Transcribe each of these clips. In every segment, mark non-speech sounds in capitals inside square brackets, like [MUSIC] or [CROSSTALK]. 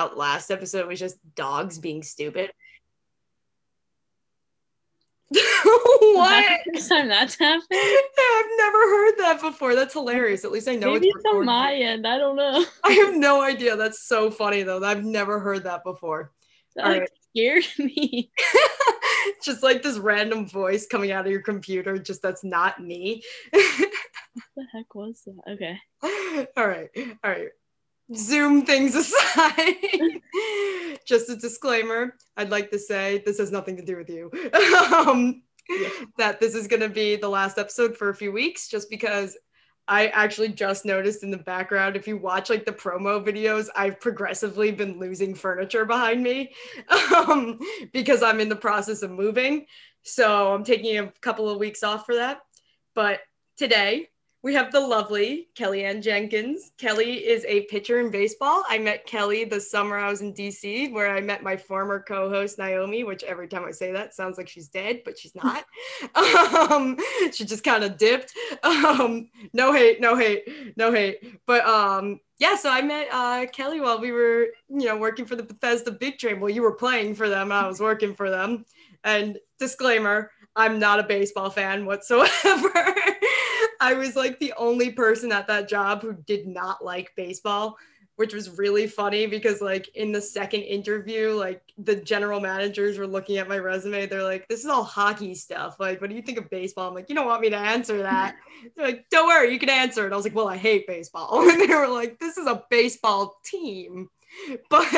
out last episode was just dogs being stupid. [LAUGHS] what? First time that's happened. I've never heard that before. That's hilarious. At least I know Maybe it's it's on my end. I don't know. [LAUGHS] I have no idea. That's so funny though. I've never heard that before. That All like, right. scared [LAUGHS] me. just like this random voice coming out of your computer, just that's not me. What the heck was that? Okay. all right, all right. Zoom things [LAUGHS] aside, just a disclaimer. I'd like to say this has nothing to do with you. [LAUGHS] um, Yeah. that this is going to be the last episode for a few weeks, just because I actually just noticed in the background. If you watch like the promo videos, I've progressively been losing furniture behind me [LAUGHS] um, because I'm in the process of moving. So I'm taking a couple of weeks off for that. But today we have the lovely Kelliann Jenkins. Kelly is a pitcher in baseball. I met Kelly the summer I was in DC, where I met my former co-host Naomi. Which every time I say that sounds like she's dead, but she's not. [LAUGHS] um, she just kind of dipped. Um, no hate, no hate, no hate. But um, yeah, so I met uh, Kelly while we were, you know, working for the Bethesda Big Train. Well, you were playing for them, I was working for them. And disclaimer, I'm not a baseball fan whatsoever. [LAUGHS] I was like the only person at that job who did not like baseball, which was really funny because like in the second interview, like the general managers were looking at my resume. They're like, "This is all hockey stuff. Like, what do you think of baseball?" I'm like, "You don't want me to answer that." [LAUGHS] They're like, "Don't worry, you can answer it." I was like, "Well, I hate baseball," [LAUGHS] and they were like, "This is a baseball team." [LAUGHS] But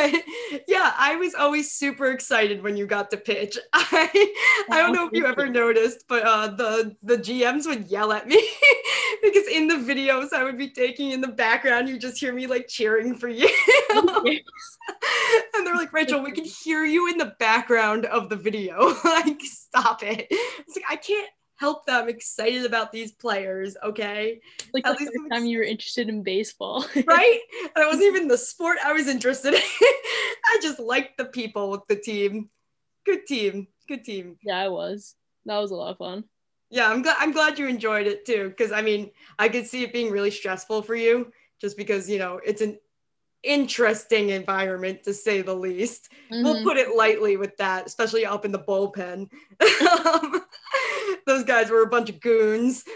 yeah, I was always super excited when you got to pitch. [LAUGHS] I I don't know if you ever noticed, but uh, the the GMs would yell at me [LAUGHS] because in the videos I would be taking in the background, you just hear me like cheering for you. and they're like, Rachel, we can hear you in the background of the video. like, stop it. It's like I can't help them excited about these players, okay? like At the least first time you were interested in baseball. [LAUGHS] Right? and it wasn't even the sport I was interested in. [LAUGHS] I just liked the people with the team. Good team. Good team. yeah, I was. That was a lot of fun. Yeah, I'm glad I'm glad you enjoyed it too. Cause I mean, I could see it being really stressful for you just because, you know, it's an interesting environment to say the least. We'll Mhm. put it lightly with that, especially up in the bullpen. [LAUGHS] Um, [LAUGHS] Those guys were a bunch of goons. [LAUGHS]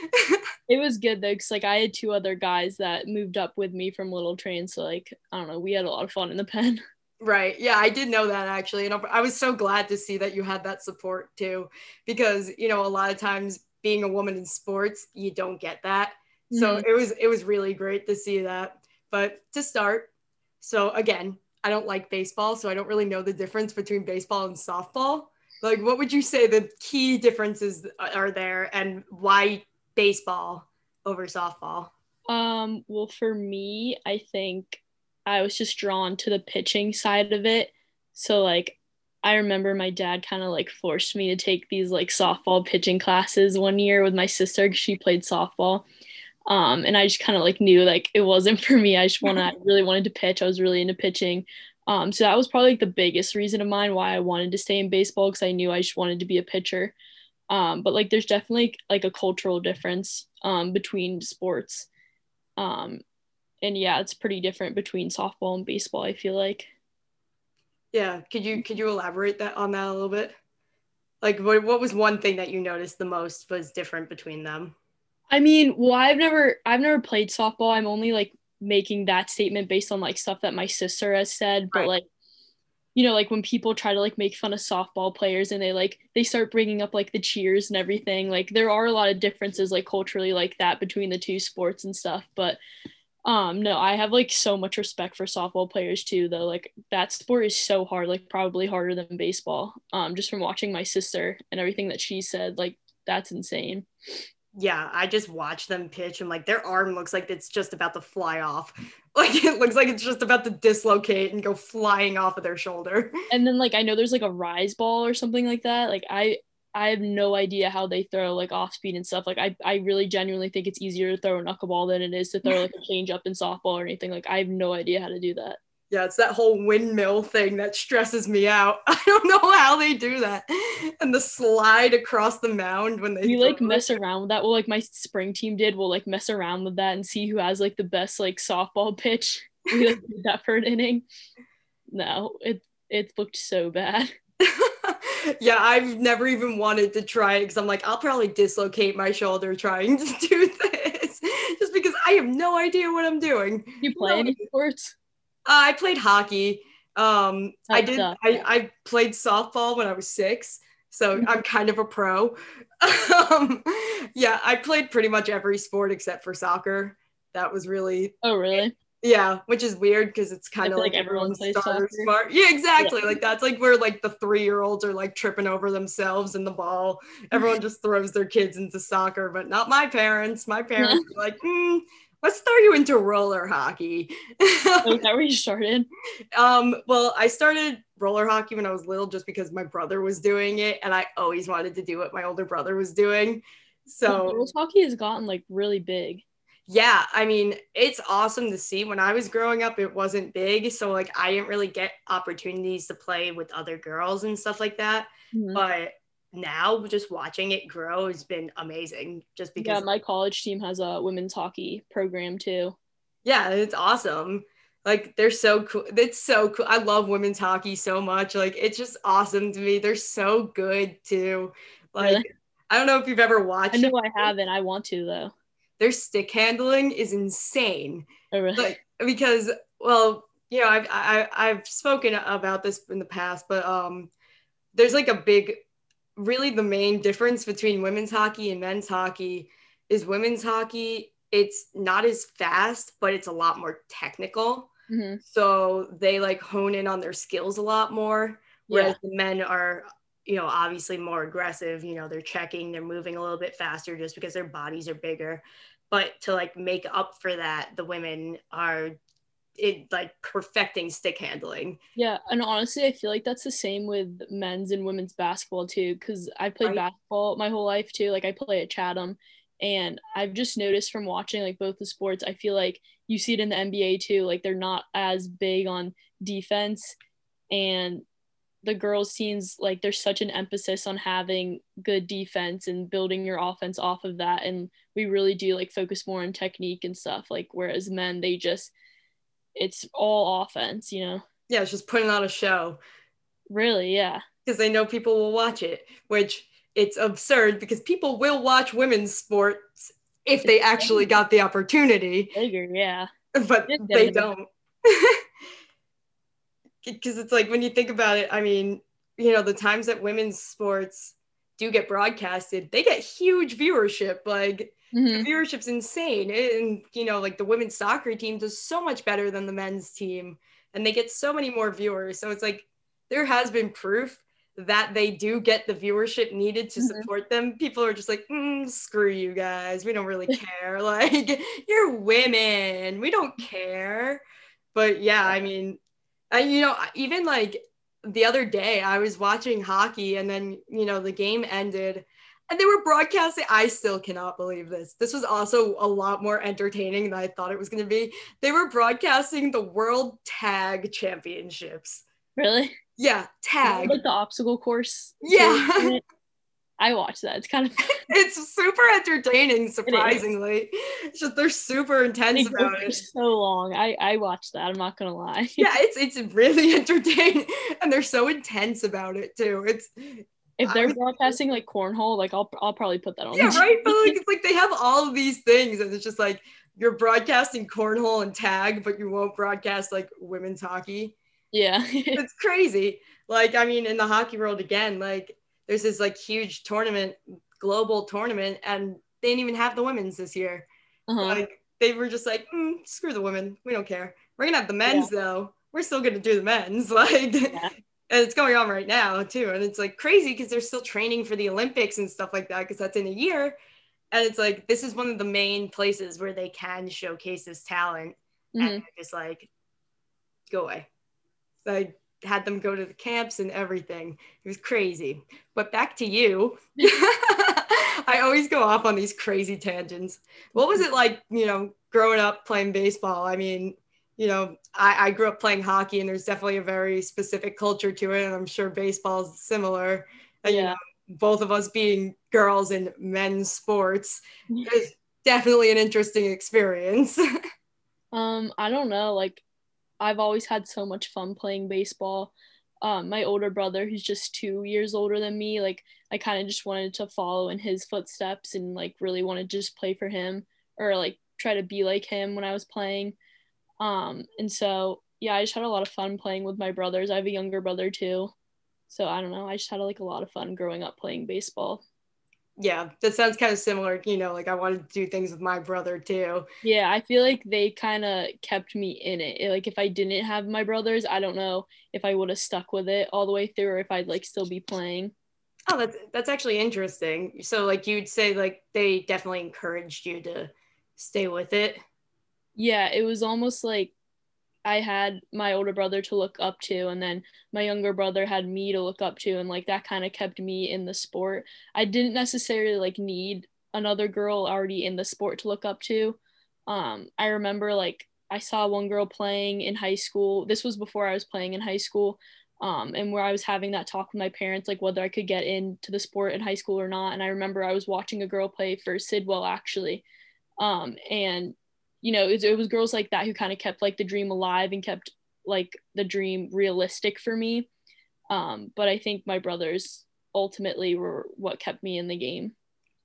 It was good though, because like I had two other guys that moved up with me from Little Train, so like I don't know, we had a lot of fun in the pen. [LAUGHS] Right. Yeah, I did know that actually. And I was so glad to see that you had that support too, because, you know, a lot of times being a woman in sports, you don't get that. So Mhm. it was it was really great to see that. But to start, so again, I don't like baseball, so I don't really know the difference between baseball and softball. Like what would you say the key differences are there and why baseball over softball? Um, well, for me, I think I was just drawn to the pitching side of it. So like I remember my dad kind of like forced me to take these like softball pitching classes one year with my sister because she played softball. Um, and I just kind of like knew like it wasn't [LAUGHS] for me. I just want to I really wanted to pitch. I was really into pitching. Um, so that was probably like the biggest reason of mine why I wanted to stay in baseball because I knew I just wanted to be a pitcher. Um, but like there's definitely like a cultural difference um, between sports. Um, and yeah, it's pretty different between softball and baseball. I feel like. Yeah, could you could you elaborate that on that a little bit? Like what what was one thing that you noticed the most was different between them? I mean, well, I've never I've never played softball. I'm only like making that statement based on like stuff that my sister has said, but Right. like you know, like when people try to like make fun of softball players and they like they start bringing up like the cheers and everything, like there are a lot of differences like culturally like that between the two sports and stuff, but um no, I have like so much respect for softball players too though. Like that sport is so hard, like probably harder than baseball. Um just from watching my sister and everything that she said, like that's insane. Yeah, I just watch them pitch and like their arm looks like it's just about to fly off. [LAUGHS] Like it looks like it's just about to dislocate and go flying off of their shoulder. [LAUGHS] and then like I know there's like a rise ball or something like that. Like I I have no idea how they throw like off speed and stuff. Like I I really genuinely think it's easier to throw a knuckleball than it is to throw like a [LAUGHS] change up in softball or anything. Like I have no idea how to do that. Yeah, it's that whole windmill thing that stresses me out. [LAUGHS] I don't know how they do that. And the slide across the mound when they We like it. mess around with that. Well, like my spring team did. We'll like mess around with that and see who has like the best like softball [LAUGHS] pitch. We like did that for an inning. no, it it looked so bad. [LAUGHS] yeah, I've never even wanted to try it because I'm like, I'll probably dislocate my shoulder trying to do this just because I have no idea what I'm doing. You play no. any sports? Uh, I played hockey. Um, I did. I, I played softball when I was six, so [LAUGHS] I'm kind of a pro. [LAUGHS] um, yeah, I played pretty much every sport except for soccer. That was really. Oh, really? Yeah, which is weird because it's kind of like, like everyone's starter smart. Yeah, exactly. Yeah. Like that's like where like the three year olds are like tripping over themselves in the ball. Everyone [LAUGHS] just throws their kids into soccer, but not my parents. My parents are like, mm, let's throw you into roller hockey. oh, is that where you [LAUGHS] started? Um, well, I started roller hockey when I was little just because my brother was doing it and I always wanted to do what my older brother was doing. So roller hockey has gotten like really big yeah, I mean, it's awesome to see. When I was growing up, it wasn't big. So, like, I didn't really get opportunities to play with other girls and stuff like that. Mm-hmm. But now, just watching it grow has been amazing. Just because. Yeah, my college team has a women's hockey program too. Yeah, it's awesome. Like, they're so cool. It's so cool. I love women's hockey so much. Like, it's just awesome to me. They're so good too. Like, really? I don't know if you've ever watched. I know I haven't. I want to, though their stick handling is insane. Oh, really? Like, because, well, you know, I've, I, I've spoken about this in the past, but um, there's like a big, really the main difference between women's hockey and men's hockey is women's hockey, it's not as fast, but it's a lot more technical. Mm-hmm. So they like hone in on their skills a lot more. Whereas yeah. the men are you know, obviously more aggressive. You know, they're checking, they're moving a little bit faster just because their bodies are bigger. But to like make up for that, the women are it like perfecting stick handling. Yeah, and honestly, I feel like that's the same with men's and women's basketball too. Because I played right. basketball my whole life too. Like I play at Chatham, and I've just noticed from watching like both the sports, I feel like you see it in the NBA too. Like they're not as big on defense, and the girls teams like there's such an emphasis on having good defense and building your offense off of that and we really do like focus more on technique and stuff like whereas men they just it's all offense you know? Yeah it's just putting on a show. Really? Yeah. Because they know people will watch it which it's absurd because people will watch women's sports if they actually [LAUGHS] got the opportunity. Bigger, yeah. But they don't. [LAUGHS] Because it's like when you think about it, I mean, you know, the times that women's sports do get broadcasted, they get huge viewership. Like mm-hmm. the viewership's insane. And you know, like the women's soccer team does so much better than the men's team, and they get so many more viewers. So it's like there has been proof that they do get the viewership needed to mm-hmm. support them. People are just like, mm, screw you guys. We don't really care. [LAUGHS] like, you're women. We don't care. But yeah, I mean, and you know, even like the other day, I was watching hockey, and then you know the game ended, and they were broadcasting. I still cannot believe this. This was also a lot more entertaining than I thought it was going to be. They were broadcasting the World Tag Championships. Really? Yeah, tag. Like the obstacle course. Yeah. I watch that. It's kind of [LAUGHS] it's super entertaining, surprisingly. It it's just they're super intense about it. So long. I I watch that. I'm not gonna lie. yeah, it's it's really [LAUGHS] entertaining, and they're so intense about it too. It's if they're broadcasting like cornhole, like I'll I'll probably put that on. Yeah, right. But like [LAUGHS] it's like they have all of these things, and it's just like you're broadcasting cornhole and tag, but you won't broadcast like women's hockey. Yeah, it's crazy. Like I mean, in the hockey world again, like there's this like huge tournament, global tournament, and they didn't even have the women's this year. Uh-huh. Like they were just like, mm, screw the women, we don't care. We're gonna have the men's yeah. though. We're still gonna do the men's, [LAUGHS] like. Yeah. And it's going on right now too, and it's like crazy because they're still training for the Olympics and stuff like that because that's in a year, and it's like this is one of the main places where they can showcase this talent, mm-hmm. and just like go away. Like had them go to the camps and everything. It was crazy. But back to you. [LAUGHS] I always go off on these crazy tangents. What was it like, you know, growing up playing baseball? I mean, you know, I, I grew up playing hockey and there's definitely a very specific culture to it. And I'm sure baseball is similar. And, yeah. you know, both of us being girls in men's sports [LAUGHS] is definitely an interesting experience. [LAUGHS] um, I don't know. Like I've always had so much fun playing baseball. Um, my older brother, who's just two years older than me, like I kind of just wanted to follow in his footsteps and like really wanted to just play for him or like try to be like him when I was playing. Um, and so yeah, I just had a lot of fun playing with my brothers. I have a younger brother too. So I don't know. I just had like a lot of fun growing up playing baseball. Yeah, that sounds kind of similar. You know, like I wanted to do things with my brother too. Yeah, I feel like they kind of kept me in it. Like if I didn't have my brothers, I don't know if I would have stuck with it all the way through or if I'd like still be playing. Oh, that's that's actually interesting. So like you'd say like they definitely encouraged you to stay with it. Yeah, it was almost like I had my older brother to look up to, and then my younger brother had me to look up to, and like that kind of kept me in the sport. I didn't necessarily like need another girl already in the sport to look up to. Um, I remember like I saw one girl playing in high school. This was before I was playing in high school, um, and where I was having that talk with my parents, like whether I could get into the sport in high school or not. And I remember I was watching a girl play for Sidwell actually, um, and you know it, it was girls like that who kind of kept like the dream alive and kept like the dream realistic for me um, but i think my brothers ultimately were what kept me in the game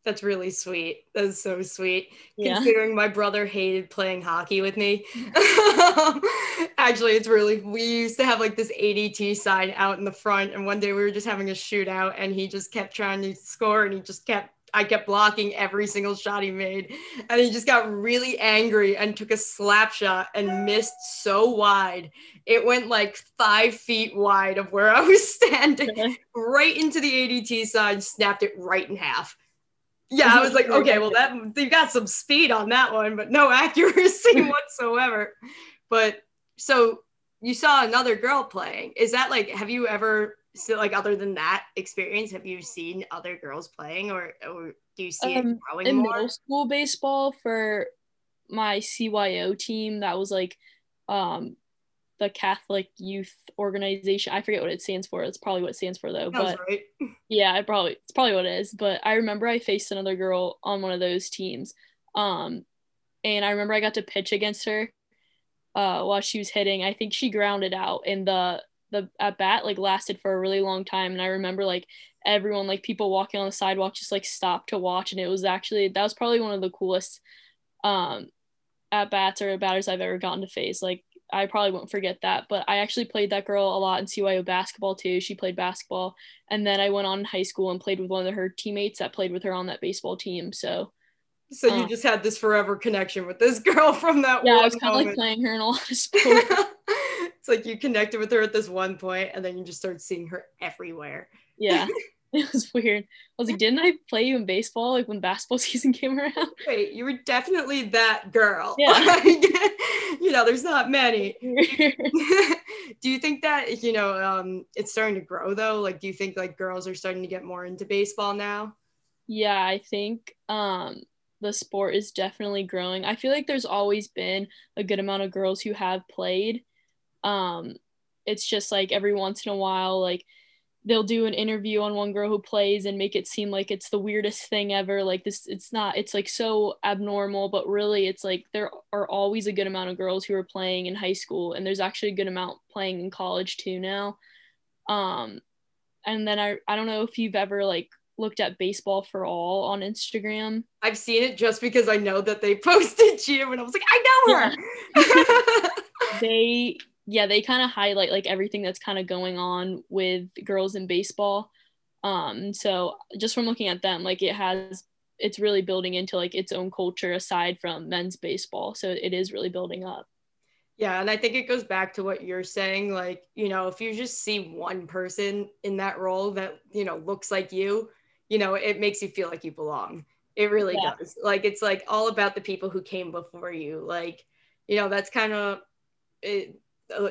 that's really sweet. That's so sweet. Yeah. Considering my brother hated playing hockey with me. [LAUGHS] [LAUGHS] Actually, it's really, we used to have like this ADT sign out in the front. And one day we were just having a shootout and he just kept trying to score and he just kept I kept blocking every single shot he made. And he just got really angry and took a slap shot and missed so wide. It went like five feet wide of where I was [LAUGHS] standing, right into the ADT side, snapped it right in half. Yeah, I [LAUGHS] was like, okay, well, that you got some speed on that one, but no [LAUGHS] accuracy whatsoever. But so you saw another girl playing. Is that like, have you ever so like other than that experience have you seen other girls playing or, or do you see um, it growing in more? middle school baseball for my cyo team that was like um the catholic youth organization i forget what it stands for it's probably what it stands for though but right. [LAUGHS] yeah it probably it's probably what it is but i remember i faced another girl on one of those teams um and i remember i got to pitch against her uh while she was hitting i think she grounded out in the the at bat like lasted for a really long time. And i remember like everyone like people walking on the sidewalk just like stopped to watch. And it was actually that was probably one of the coolest um at bats or batters i've ever gotten to face. Like i probably won't forget that. But i actually played that girl a lot in cyo basketball too. She played basketball. And then i went on in high school and played with one of her teammates that played with her on that baseball team. So so you um, just had this forever connection with this [LAUGHS] girl from that yeah i was kind of like playing her in a lot of [LAUGHS] sports it's like you connected with her at this one point and then you just start seeing her everywhere. Yeah. [LAUGHS] [LAUGHS] it was weird. I was like, didn't I play you in baseball like when basketball [LAUGHS] season came around? Wait, you were definitely that girl. Yeah. you know, there's not many. do you think that, you know, um, it's starting to grow though? Like, do you think like girls are starting to get more into baseball now? Yeah, I think um the sport is definitely growing. I feel like there's always been a good amount of girls who have played um it's just like every once in a while like they'll do an interview on one girl who plays and make it seem like it's the weirdest thing ever. Like this it's not it's like so abnormal but really it's like there are always a good amount of girls who are playing in high school and there's actually a good amount playing in college too now. Um and then i i don't know if you've ever like looked at baseball for all on instagram. I've seen it just because i know that they [LAUGHS] posted you and i was like i know her! Yeah. [LAUGHS] they yeah, they kind of highlight like everything that's kind of going on with girls in baseball. Um, so just from looking at them, like it has, it's really building into like its own culture aside from men's baseball. So it is really building up. Yeah, and I think it goes back to what you're saying. Like, you know, if you just see one person in that role that, you know, looks like you, you know, it makes you feel like you belong. It really yeah. does. Like, it's like all about the people who came before you. Like, you know, that's kind of it,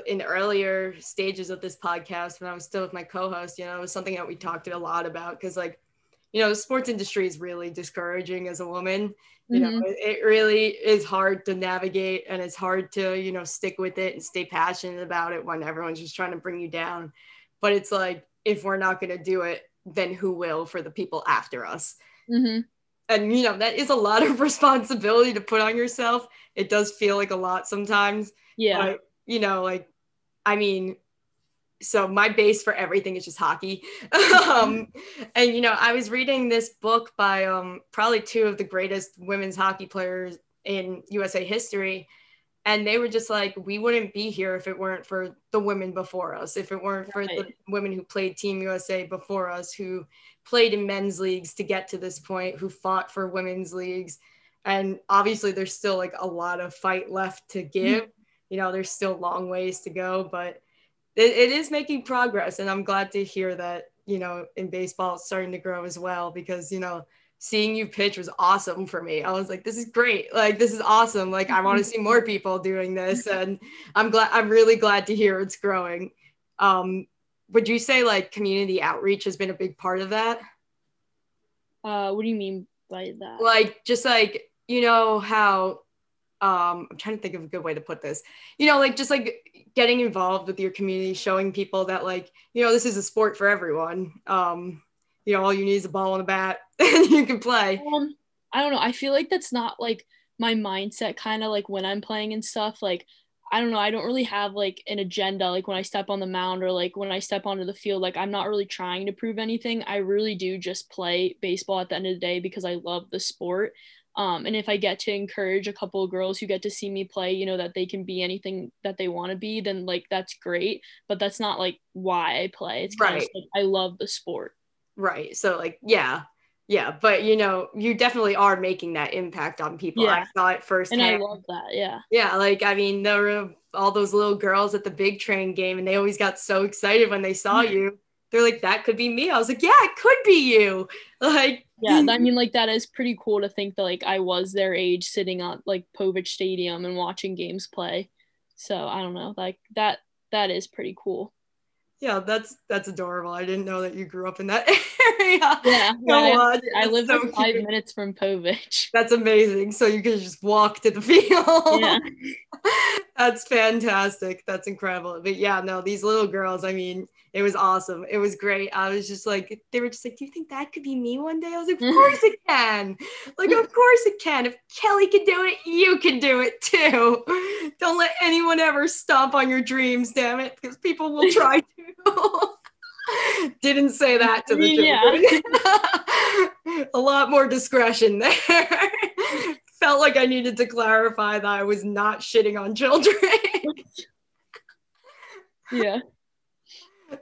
in earlier stages of this podcast when I was still with my co-host, you know, it was something that we talked a lot about because like, you know, the sports industry is really discouraging as a woman. You mm-hmm. know, it, it really is hard to navigate and it's hard to, you know, stick with it and stay passionate about it when everyone's just trying to bring you down. But it's like, if we're not going to do it, then who will for the people after us? Mm-hmm. And, you know, that is a lot of [LAUGHS] responsibility to put on yourself. It does feel like a lot sometimes. Yeah. You know, like, I mean, so my base for everything is just hockey. [LAUGHS] um, and you know, I was reading this book by um, probably two of the greatest women's hockey players in USA history, and they were just like, we wouldn't be here if it weren't for the women before us, if it weren't for right. the women who played Team USA before us, who played in men's leagues to get to this point, who fought for women's leagues. And obviously, there's still like a lot of fight left to give. Mm-hmm. You know, there's still long ways to go, but it, it is making progress. And I'm glad to hear that, you know, in baseball, it's starting to grow as well because, you know, seeing you pitch was awesome for me. I was like, this is great. Like, this is awesome. Like, I want to see more people doing this. And I'm glad, I'm really glad to hear it's growing. Um, would you say like community outreach has been a big part of that? Uh, what do you mean by that? Like, just like, you know, how, um, I'm trying to think of a good way to put this, you know, like just like getting involved with your community, showing people that like, you know, this is a sport for everyone. Um, you know, all you need is a ball and a bat [LAUGHS] and you can play. Um, I don't know. I feel like that's not like my mindset kind of like when I'm playing and stuff. Like, I don't know. I don't really have like an agenda like when I step on the mound or like when I step onto the field. Like, I'm not really trying to prove anything. I really do just play baseball at the end of the day because I love the sport. Um, and if I get to encourage a couple of girls who get to see me play, you know, that they can be anything that they want to be, then like that's great. But that's not like why I play. It's right. of like I love the sport. Right. So like, yeah. Yeah. But you know, you definitely are making that impact on people. Yeah. I saw it first. And I love that. Yeah. Yeah. Like, I mean, there were all those little girls at the big train game and they always got so excited when they saw you. They're like, that could be me. I was like, yeah, it could be you. [LAUGHS] Like, yeah, I mean, like, that is pretty cool to think that, like, I was their age sitting on, like, Povich Stadium and watching games play. So I don't know. Like, that, that is pretty cool yeah, that's that's adorable. I didn't know that you grew up in that [LAUGHS] area. Yeah, I, I live so five cute. minutes from Povich. That's amazing. So you can just walk to the [LAUGHS] field. Yeah. [LAUGHS] that's fantastic. That's incredible. But yeah, no, these little girls, I mean, it was awesome. It was great. I was just like, they were just like, Do you think that could be me one day? I was like, Of [LAUGHS] course it can. Like, of course it can. If Kelly can do it, you can do it too. Don't let anyone ever stomp on your dreams, damn it, because people will try [LAUGHS] to. [LAUGHS] Didn't say that to the children. Yeah. A lot more discretion there. Felt like I needed to clarify that I was not shitting on children. yeah.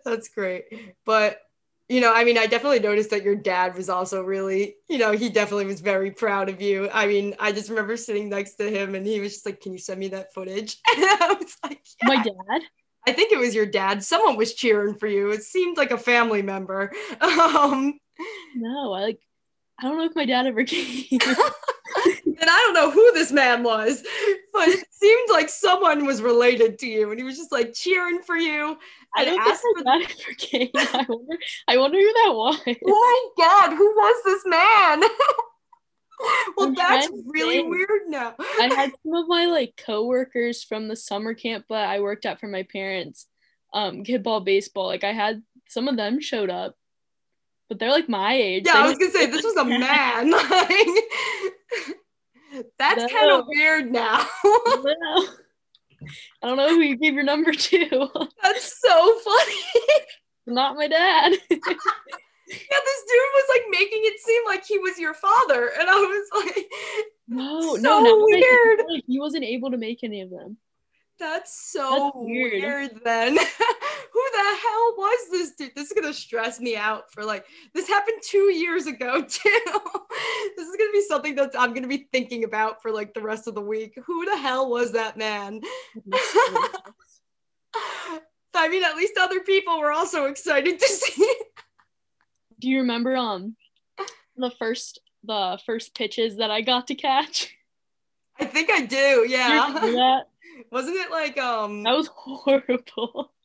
That's great. But you know, I mean, I definitely noticed that your dad was also really, you know, he definitely was very proud of you. I mean, I just remember sitting next to him and he was just like, Can you send me that footage? [LAUGHS] And I was like, yeah. My dad? I think it was your dad. Someone was cheering for you. It seemed like a family member. [LAUGHS] Um, no, I like, I don't know if my dad ever [LAUGHS] came. And I don't know who this man was, but it seemed like someone was related to you, and he was just like cheering for you. I don't dad ever came. I wonder. I wonder who that was. Oh my god, who was this man? [LAUGHS] well, that's really weird now. I had some of my like coworkers from the summer camp that I worked at for my parents, um, kickball, baseball. Like I had some of them showed up, but they're like my age. Yeah, they I was gonna say this was a man. [LAUGHS] Like that's no. kind of weird now. [LAUGHS] no. I don't know who you gave your number to. That's so funny. [LAUGHS] Not my dad [LAUGHS] yeah, this dude was like making it seem like he was your father, and I was like, no, so no, no, weird. Like, he wasn't able to make any of them. That's so That's weird. weird. Then, [LAUGHS] who the hell was this dude? This is gonna stress me out for like this happened two years ago [LAUGHS] too. this is gonna be something that I'm gonna be thinking about for like the rest of the week. Who the hell was that man? [LAUGHS] I mean, at least other people were also excited to see do you remember um the first the first pitches that I got to catch? I think I do. Yeah. Wasn't it like um? That was horrible. [LAUGHS]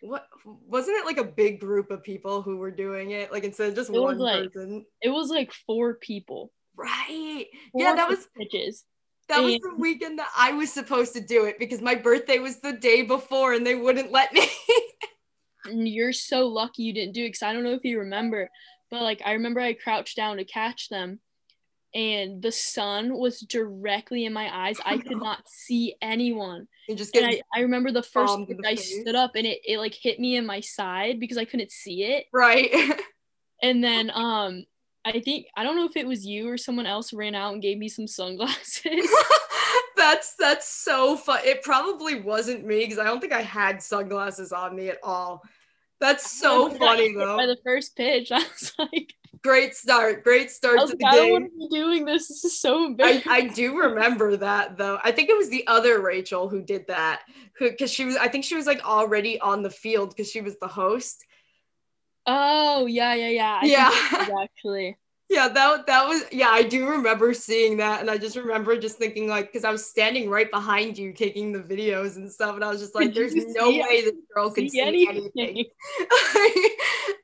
What wasn't it like a big group of people who were doing it? Like instead of just it one like, person. It was like four people. Right. Four yeah, that was pitches. That and... was the weekend that I was supposed to do it because my birthday was the day before and they wouldn't let me. [LAUGHS] and you're so lucky you didn't do it because I don't know if you remember, but like I remember I crouched down to catch them, and the sun was directly in my eyes. I could not [LAUGHS] see anyone. Just And get I, I remember the first bombed in pitch the I stood up and it, it like hit me in my side because I couldn't see it. right. [LAUGHS] And then um I think I don't know if it was you or someone else ran out and gave me some sunglasses. [LAUGHS] that's that's so fun. It probably wasn't me because I don't think I had sunglasses on me at all. That's so funny though. By the first pitch, I was like, Great start. Great start I, to like, the I game. to be doing this. This is so I, embarrassing. I do remember that though. I think it was the other Rachel who did that. Who because she was I think she was like already on the field because she was the host. oh yeah, yeah, yeah. I Yeah. actually. Yeah, that that was yeah, I do remember seeing that and I just remember just thinking like cuz I was standing right behind you taking the videos and stuff and I was just like there's no see- way this girl could see, anything. [LAUGHS]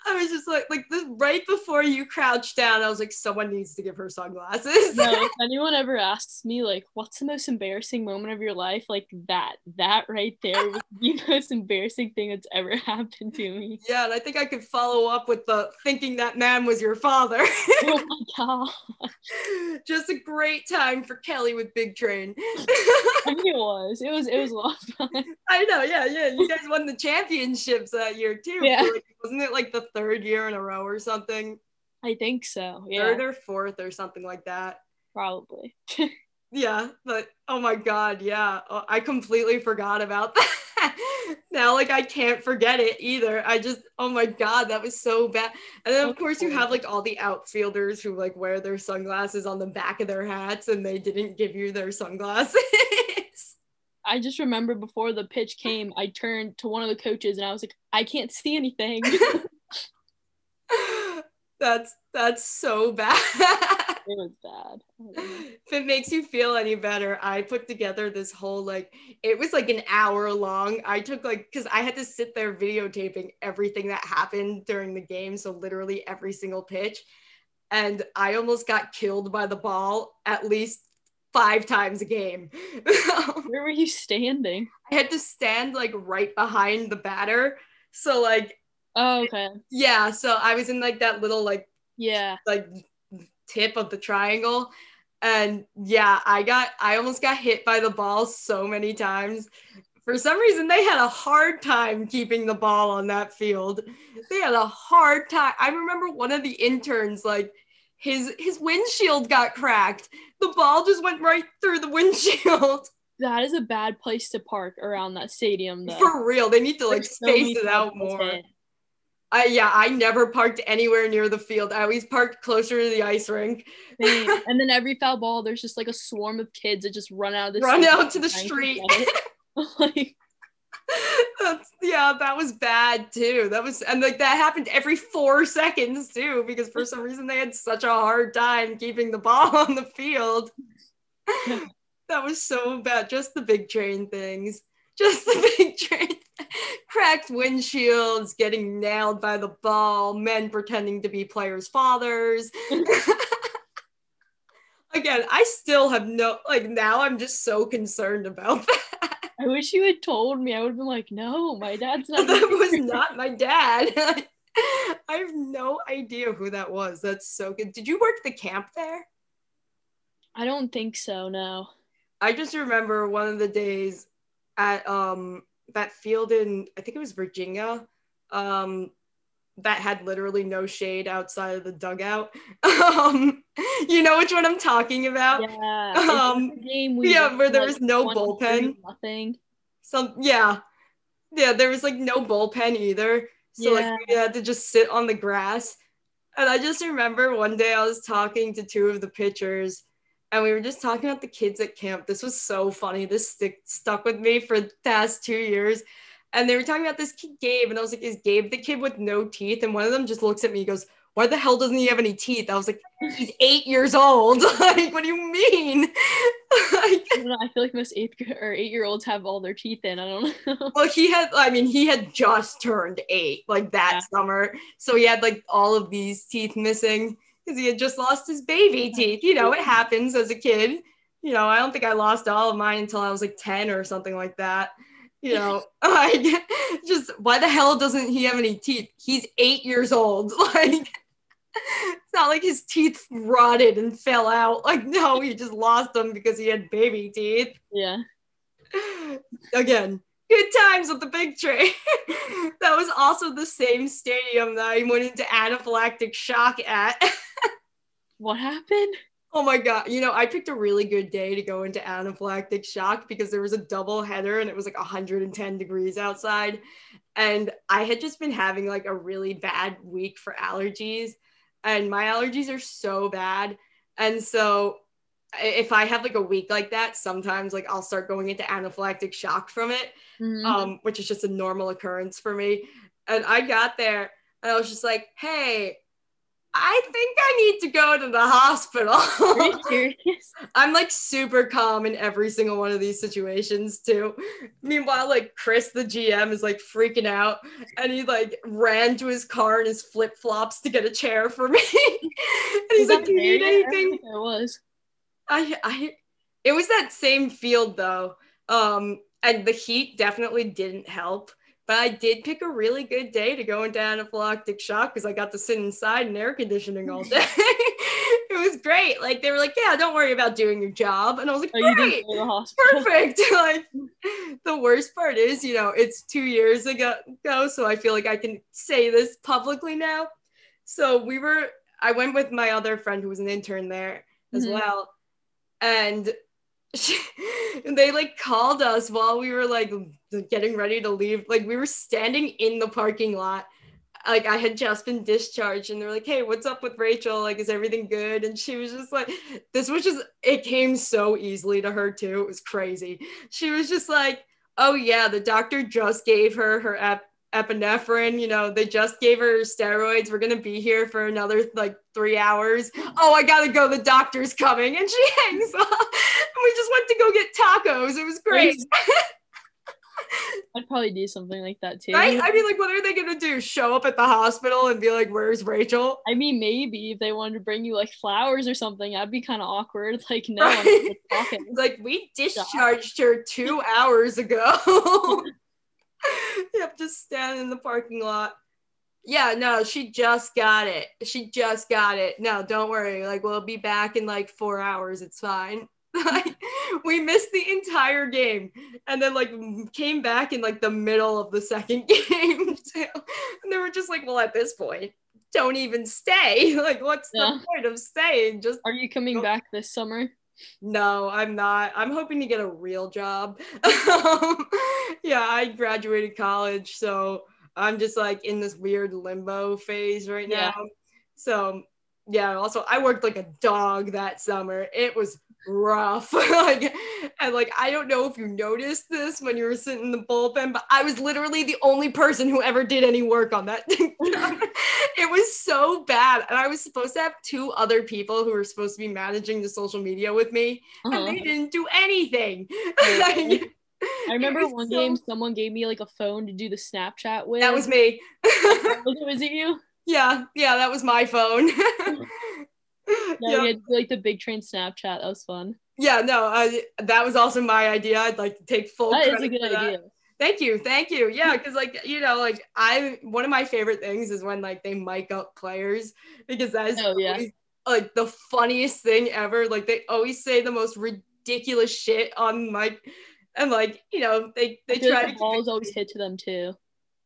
I was just like like this right before you crouched down I was like someone needs to give her sunglasses. no, if [LAUGHS] anyone ever asks me like, what's the most embarrassing moment of your life, like that, that right there was [LAUGHS] the most embarrassing thing that's ever happened to me. yeah, and I think I could follow up with the thinking that man was your father. Oh [LAUGHS] my god, just a great time for Kelly with Big Train. [LAUGHS] I think it was. It was. It was a lot of fun. I know, yeah, yeah. You guys won the championships that year too. Yeah. like, wasn't it like the third year in a row or something? I think so. Yeah, Third or fourth or something like that. probably. [LAUGHS] Yeah, but oh my god, yeah. Oh, I completely forgot about that. [LAUGHS] now like I can't forget it either. I just oh my god, that was so bad. And then of course you have like all the outfielders who like wear their sunglasses on the back of their hats and they didn't give you their sunglasses. [LAUGHS] I just remember before the pitch came, I turned to one of the coaches and I was like, I can't see anything. [LAUGHS] that's that's so bad. Was bad. Oh, know. if it makes you feel any better, I put together this whole like it was like an hour long. I took like because I had to sit there videotaping everything that happened during the game, so literally every single pitch. And I almost got killed by the ball at least five times a game. [LAUGHS] Where were you standing? I had to stand like right behind the batter. So like Oh, okay. yeah, so I was in like that little like Yeah. like tip of the triangle. And yeah i got i almost got hit by the ball so many times. For some reason they had a hard time keeping the ball on that field. They had a hard time i remember one of the interns like his his windshield got cracked. The ball just went right through the [LAUGHS] windshield. That is a bad place to park around that stadium, though. for real they need to like There's so space it out more. hit. I, yeah i never parked anywhere near the field i always parked closer to the ice rink [LAUGHS] and then every foul ball, there's just like a swarm of kids that just run out of the Run out to the street. [LAUGHS] [LAUGHS] like, That's yeah, that was bad too. That was and like that happened every four seconds too, because for some reason they had such a hard time keeping the ball on the field. that was so bad. Just the big train things. Just the [LAUGHS] big train. Cracked windshields, getting nailed by the ball, men pretending to be players' fathers. [LAUGHS] Again, I still have no like now I'm just so concerned about [LAUGHS] that. I wish you had told me. I would have been like, no, my dad's not. that was not my dad. I have no idea who that was. That's so good. Did you work the camp there? I don't think so. No. I just remember one of the days at um that field in I think it was Virginia, um, that had literally no shade outside of the dugout. [LAUGHS] Um, you know which one I'm talking about? Yeah. Um, game we yeah, where there like, was no bullpen. Nothing. Some yeah. Yeah, there was like no bullpen either. So Yeah. like we had to just sit on the grass. And I just remember one day I was talking to two of the pitchers and we were just talking about the kids at camp. This was so funny. This stick stuck with me for the past two years. And they were talking about this kid Gabe, and I was like, "Is Gabe the kid with no teeth?" And one of them just looks at me, and goes, "Why the hell doesn't he have any teeth?" I was like, "He's eight years old. [LAUGHS] like, what do you mean?" [LAUGHS] like, I, don't know, I feel like most eighth or eight year olds have all their teeth in. I don't [LAUGHS] know. well, he had. I mean, he had just turned eight, like that Yeah. summer, so he had like all of these teeth missing because he had just lost his baby teeth. You know, it happens as a kid. You know, I don't think I lost all of mine until I was like ten or something like that. You know, [LAUGHS] [LAUGHS] like just why the hell doesn't he have any teeth? He's eight years old. [LAUGHS] Like it's not like his teeth rotted and fell out. Like, no, he just lost them because he had baby teeth. Yeah. Again, good times with the big tree. [LAUGHS] that was also the same stadium that I went into anaphylactic shock at. [LAUGHS] what happened? Oh my god! You know, I picked a really good day to go into anaphylactic shock because there was a double header and it was like 110 degrees outside, and I had just been having like a really bad week for allergies, and my allergies are so bad, and so if I have like a week like that, sometimes like I'll start going into anaphylactic shock from it, mm-hmm. um, which is just a normal occurrence for me. And I got there and I was just like, hey, I think I need to go to the hospital. [LAUGHS] Are you [LAUGHS] serious? I'm like super calm in every single one of these situations too. Meanwhile, like Chris, the GM, is like freaking out and he like ran to his car in his flip flops to get a chair for me. [LAUGHS] and he's like, Do you need anything? It was. I I it was that same field though. Um and the heat definitely didn't help. But I did pick a really good day to go into anaphylactic shock because I got to sit inside in air conditioning all day. [LAUGHS] [LAUGHS] it was great. Like they were like, "Yeah, don't worry about doing your job," and I was like, oh, "Great, [LAUGHS] perfect." like the worst part is, you know, it's two years ago, ago, so I feel like I can say this publicly now. So we were. I went with my other friend who was an intern there as mm-hmm. well, and she, [LAUGHS] they like called us while we were like getting ready to leave. Like we were standing in the parking lot. Like I had just been discharged, and they're like, "Hey, what's up with Rachel? Like, is everything good?" And she was just like, "This was just it came so easily to her too. It was crazy." She was just like, "Oh yeah, the doctor just gave her her ep- epinephrine. You know, they just gave her steroids. We're gonna be here for another like three hours. Oh, I gotta go. The doctor's coming, and she [LAUGHS] hangs up. And we just went to go get tacos. It was great. [LAUGHS] I'd probably do something like that too. Right? I mean, like, what are they gonna do? Show up at the hospital and be like, "Where's Rachel?" I mean, maybe if they wanted to bring you like flowers or something, that'd be kind of awkward. [LAUGHS] Like, no, right? like we discharged her two hours ago. [LAUGHS] yep, just stand in the parking lot. Yeah, no, she just got it. She just got it. No, don't worry. Like, we'll be back in like four hours. It's fine. [LAUGHS] we missed the entire game and then like came back in like the middle of the second [LAUGHS] game. And they were just like, well, at this point, don't even stay. Like, what's yeah. the point of staying? Just are you coming go- back this summer? No, I'm not. I'm hoping to get a real job. [LAUGHS] Um, yeah, I graduated college, so I'm just like in this weird limbo phase right now. So, yeah, also I worked like a dog that summer. It was rough. [LAUGHS] like, and like I don't know if you noticed this when you were sitting in the bullpen, but I was literally the only person who ever did any work on that. [LAUGHS] it was so bad, and I was supposed to have two other people who were supposed to be managing the social media with me, uh-huh. and they didn't do anything. [LAUGHS] like, I remember one so... game someone gave me like a phone to do the Snapchat with. That was me. was it you? Yeah, yeah, that was my phone. Yeah, [LAUGHS] yeah. we had like the big train Snapchat. That was fun. Yeah, no, uh, that was also my idea. I'd like to take full that credit for idea. Thank you, thank you. Yeah, [LAUGHS] because like you know, like I one of my favorite things is when like they mic up players because that is oh, yeah. always, like the funniest thing ever. Like they always say the most ridiculous shit on mic, and like you know they they try like the to balls always hit to them too.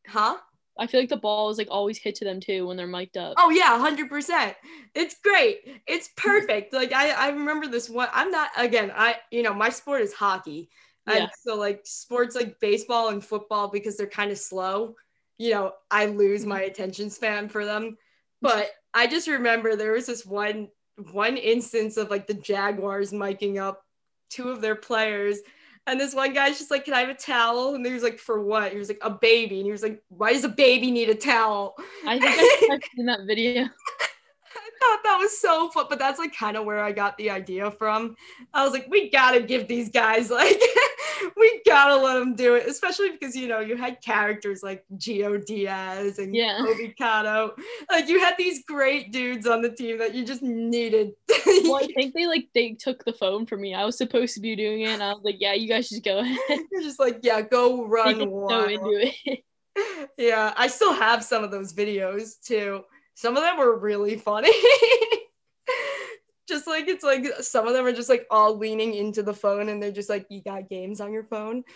Huh? I feel like the ball is like always hit to them too when they're mic'd up. Oh yeah, hundred percent. It's great. It's mm-hmm. perfect. like I, I remember this one. I'm not again. I you know my sport is hockey, and yeah. so like sports like baseball and football because they're kind of slow. You know, I lose mm-hmm. my attention span for them. [LAUGHS] But I just remember there was this one one instance of like the Jaguars miking up two of their players and this one guy's just like, Can I have a towel? And he was like, For what? He was like, A baby. And he was like, Why does a baby need a towel? I think [LAUGHS] I've seen that video. Thought that was so fun, but that's like kind of where I got the idea from. I was like, we gotta give these guys [LAUGHS] like, we gotta let them do it, especially because you know you had characters like Gio Diaz and yeah. Kobe Kato. Like you had these great dudes on the team that you just needed. [LAUGHS] well, I think they like they took the phone from me. I was supposed to be doing it, and I was like, yeah, you guys just go ahead. [LAUGHS] You're just like, yeah, go run. Go into it. yeah, I still have some of those videos too some of them were really funny. [LAUGHS] just like it's like some of them are just like all leaning into the phone and they're just like, you got games on your phone. [LAUGHS]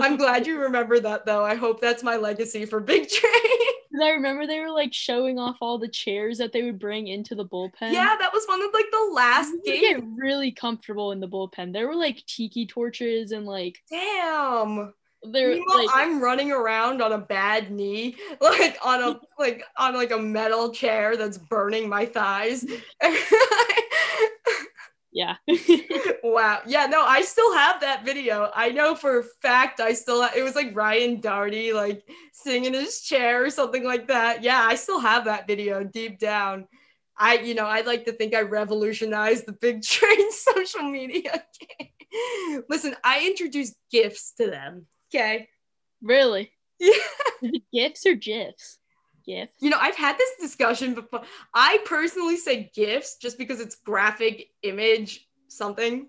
I'm glad you remember that though. I hope that's my legacy for Big Train. [LAUGHS] I remember they were like showing off all the chairs that they would bring into the bullpen. Yeah, that was one of like the last games. Get really comfortable in the bullpen. There were like tiki torches and like damn. There, like, I'm running around on a bad knee, [LAUGHS] like on a [LAUGHS] like on like a metal chair that's burning my thighs. yeah. [LAUGHS] wow. Yeah. No, I still have that video. I know for a fact I still. Have, it was like Ryan Darty like sitting in his chair or something like that. Yeah, I still have that video deep down. I, you know, I'd like to think I revolutionized the big train social media. Listen, I introduced gifts to them. Okay. Really? Yeah. gifts or gifs? Gifts. You know, I've had this discussion before. I personally say gifs just because it's graphic image something.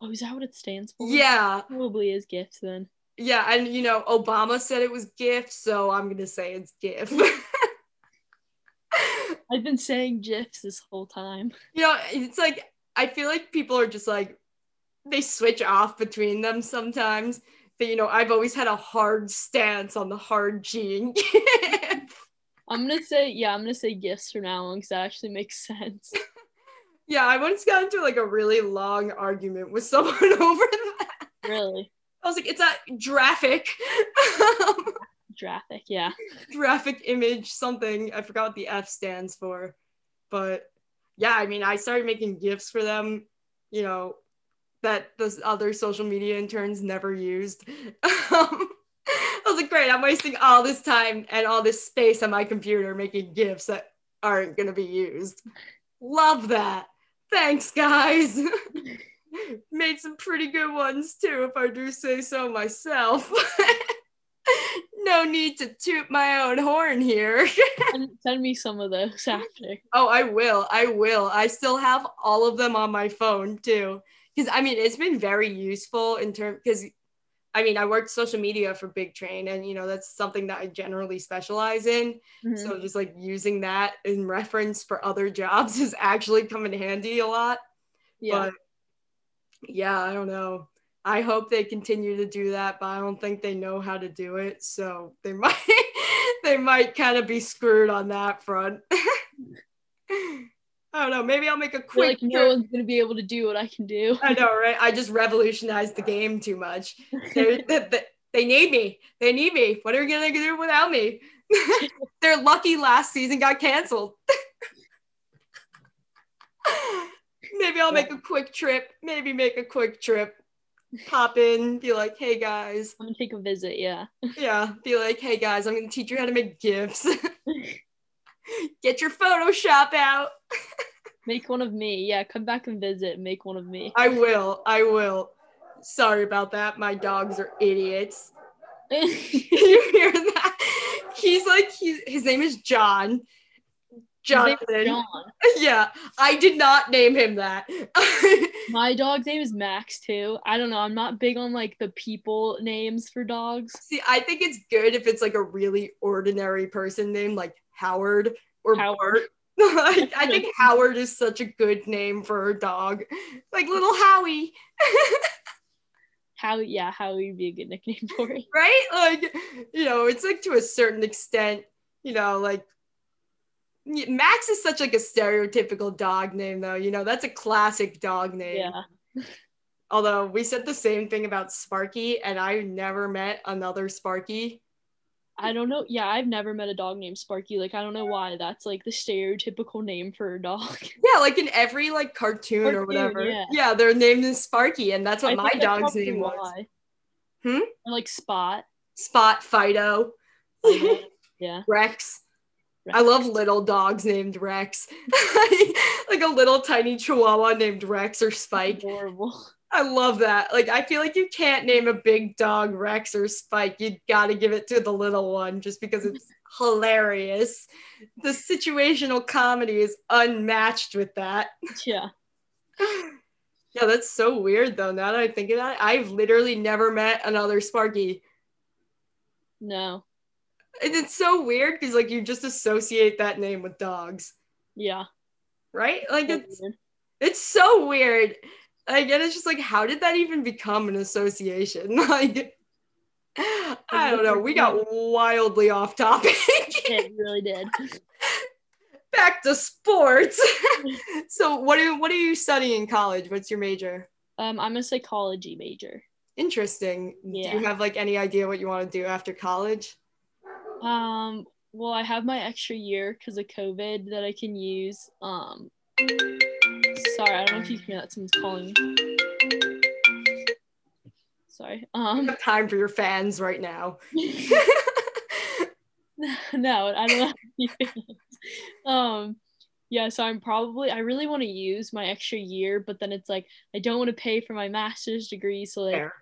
Oh, is that what it stands for? Yeah. Probably is gifts then. Yeah, and you know, Obama said it was GIF, so I'm gonna say it's GIF. [LAUGHS] I've been saying GIFs this whole time. You know, it's like I feel like people are just like they switch off between them sometimes. But you know, I've always had a hard stance on the hard G and GIF. I'm gonna say yeah, I'm gonna say GIFs for now on because that actually makes sense. [LAUGHS] yeah, I once got into like a really long argument with [LAUGHS] someone over that. Really? I was like, it's a graphic. [LAUGHS] graphic, yeah. Graphic image, something. I forgot what the F stands for. But yeah, I mean, I started making gifts for them, you know, that those other social media interns never used. [LAUGHS] Um, I was like, great, I'm wasting all this time and all this space on my computer making GIFs that aren't going to be used. Love that. Thanks, guys. [LAUGHS] Made some pretty good ones too, if I do say so myself. [LAUGHS] no need to toot my own horn here. Send me some of those after. Oh, I will. I will. I still have all of them on my phone too. Because I mean, it's been very useful in terms because I mean, I worked social media for Big Train, and you know that's something that I generally specialize in. Mm-hmm. So just like using that in reference for other jobs [LAUGHS] is actually come in handy a lot. Yeah. But yeah, I don't know. I hope they continue to do that, but I don't think they know how to do it. So they might [LAUGHS] they might kind of be screwed on that front. [LAUGHS] I don't know. Maybe I'll make a quick. Like no one's gonna be able to do what I can do. I know, [LAUGHS] right? I just revolutionized the game too much. they, [LAUGHS] they, they need me. They need me. What are we gonna do without me? [LAUGHS] They're lucky last season got canceled. Maybe I'll make a quick trip. Maybe make a quick trip. Pop in, be like, hey guys. I'm gonna take a visit, yeah. yeah, be like, hey guys, I'm gonna teach you how to make GIFs. Get your Photoshop out. Make one of me. Yeah, come back and visit. Make one of me. I will. I will. Sorry about that. My dogs are idiots. [LAUGHS] you hear that? He's like, he, his name is John Jonathan. John. [LAUGHS] Yeah, I did not name him that. [LAUGHS] My dog's name is Max too. I don't know. I'm not big on like the people names for dogs. See, I think it's good if it's like a really ordinary person name like Howard or Howard. Bart. [LAUGHS] like, I think Howard is such a good name for a dog. Like little Howie. [LAUGHS] Howie, yeah, Howie would be a good nickname for it. Right? Like, you know, it's like to a certain extent, you know, like Max is such like a stereotypical dog name though. You know, that's a classic dog name. Yeah. Although we said the same thing about Sparky and I never met another Sparky. I don't know. Yeah, I've never met a dog named Sparky. Like I don't know why that's like the stereotypical name for a dog. [LAUGHS] Yeah, like in every like cartoon, cartoon or whatever. Yeah. yeah, their name is Sparky and that's what I my dog's name was. Why. Hmm? Or like Spot. Spot Fido. yeah. Rex. Rex. I love little dogs named Rex. [LAUGHS] like a little tiny chihuahua named Rex or Spike. Adorable. I love that. Like I feel like you can't name a big dog Rex or Spike. You got to give it to the little one just because it's [LAUGHS] hilarious. The situational comedy is unmatched with that. Yeah. [LAUGHS] yeah, that's so weird though. Now that I think about it, I've literally never met another Sparky. No. And it's so weird because like you just associate that name with dogs, Yeah. right? Like it's it's so weird. And it's just like how did that even become an association? [LAUGHS] Like I don't know. We got wildly off topic. It really did. [LAUGHS] Back to sports. [LAUGHS] so what are what are you studying in college? What's your major? Um, I'm a psychology major. Interesting. Do you have like any idea what you want to do after college? Um, well, I have my extra year because of COVID that I can use. Um, sorry, I don't know if you can hear that. Someone's calling me. Sorry. I Um, have time for your fans right now. [LAUGHS] [LAUGHS] no, I don't know. um, yeah, so I'm probably I really want to use my extra year, but then it's like I don't want to pay for my master's degree, so like Fair.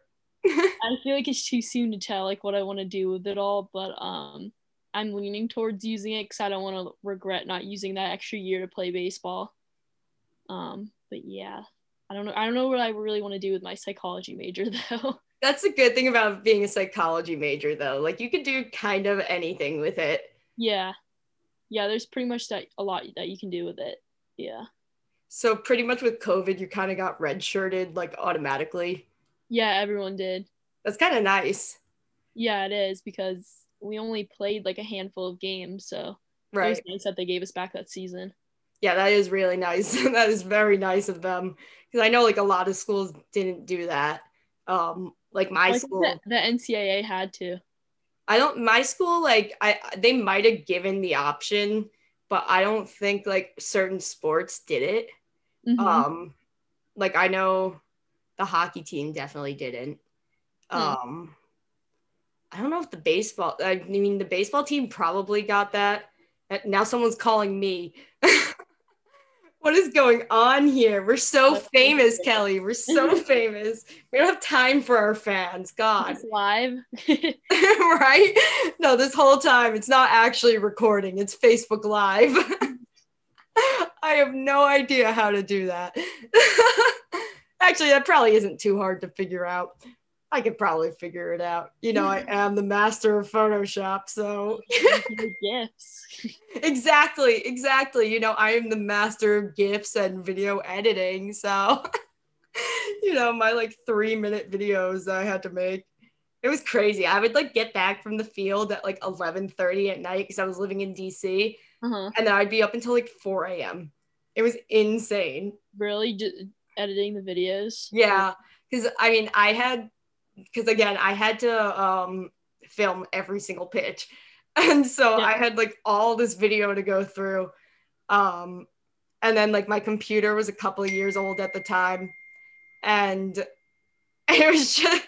[LAUGHS] I feel like it's too soon to tell like what I want to do with it all, but um I'm leaning towards using it because I don't want to regret not using that extra year to play baseball. Um, but yeah, I don't know. I don't know what I really want to do with my psychology major [LAUGHS] though. That's a good thing about being a psychology major, though. Like you could do kind of anything with it. yeah, yeah. There's pretty much that a lot that you can do with it. Yeah, So pretty much with COVID, you kind of got redshirted like automatically. yeah. Everyone did. That's kind of nice, Yeah, it is because we only played like a handful of games, so it right? was nice that they gave us back that season. Yeah, that is really nice. [LAUGHS] that is very nice of them because I know like a lot of schools didn't do that. Um, like my think school, that the NCAA had to. I don't. My school, like I, they might have given the option, but I don't think like certain sports did it. Mhm. Um, like I know the hockey team definitely didn't. Hmm. Um, I don't know if the baseball. I mean, the baseball team probably got that. Now someone's calling me. [LAUGHS] what is going on here? We're so famous. Kelli. We're so [LAUGHS] famous. We don't have time for our fans. God, It's live. [LAUGHS] [LAUGHS] right? No, this whole time it's not actually recording. It's Facebook Live. I have no idea how to do that. Actually, that probably isn't too hard to figure out. I could probably figure it out. You know, I [LAUGHS] am the master of Photoshop, so gifts. [LAUGHS] exactly, exactly. You know, I am the master of GIFs and video editing, so [LAUGHS] you know, my like 3-minute videos that I had to make. It was crazy. I would like get back from the field at like 11:30 at night because I was living in DC, Uh-huh. and then I'd be up until like 4 a.m. It was insane. Really just editing the videos. Yeah, because I mean, I had, because again, I had to um, film every single pitch, [LAUGHS] and so Yeah. I had like all this video to go through, um, and then like my computer was a couple of years old at the time, and [LAUGHS] it was just,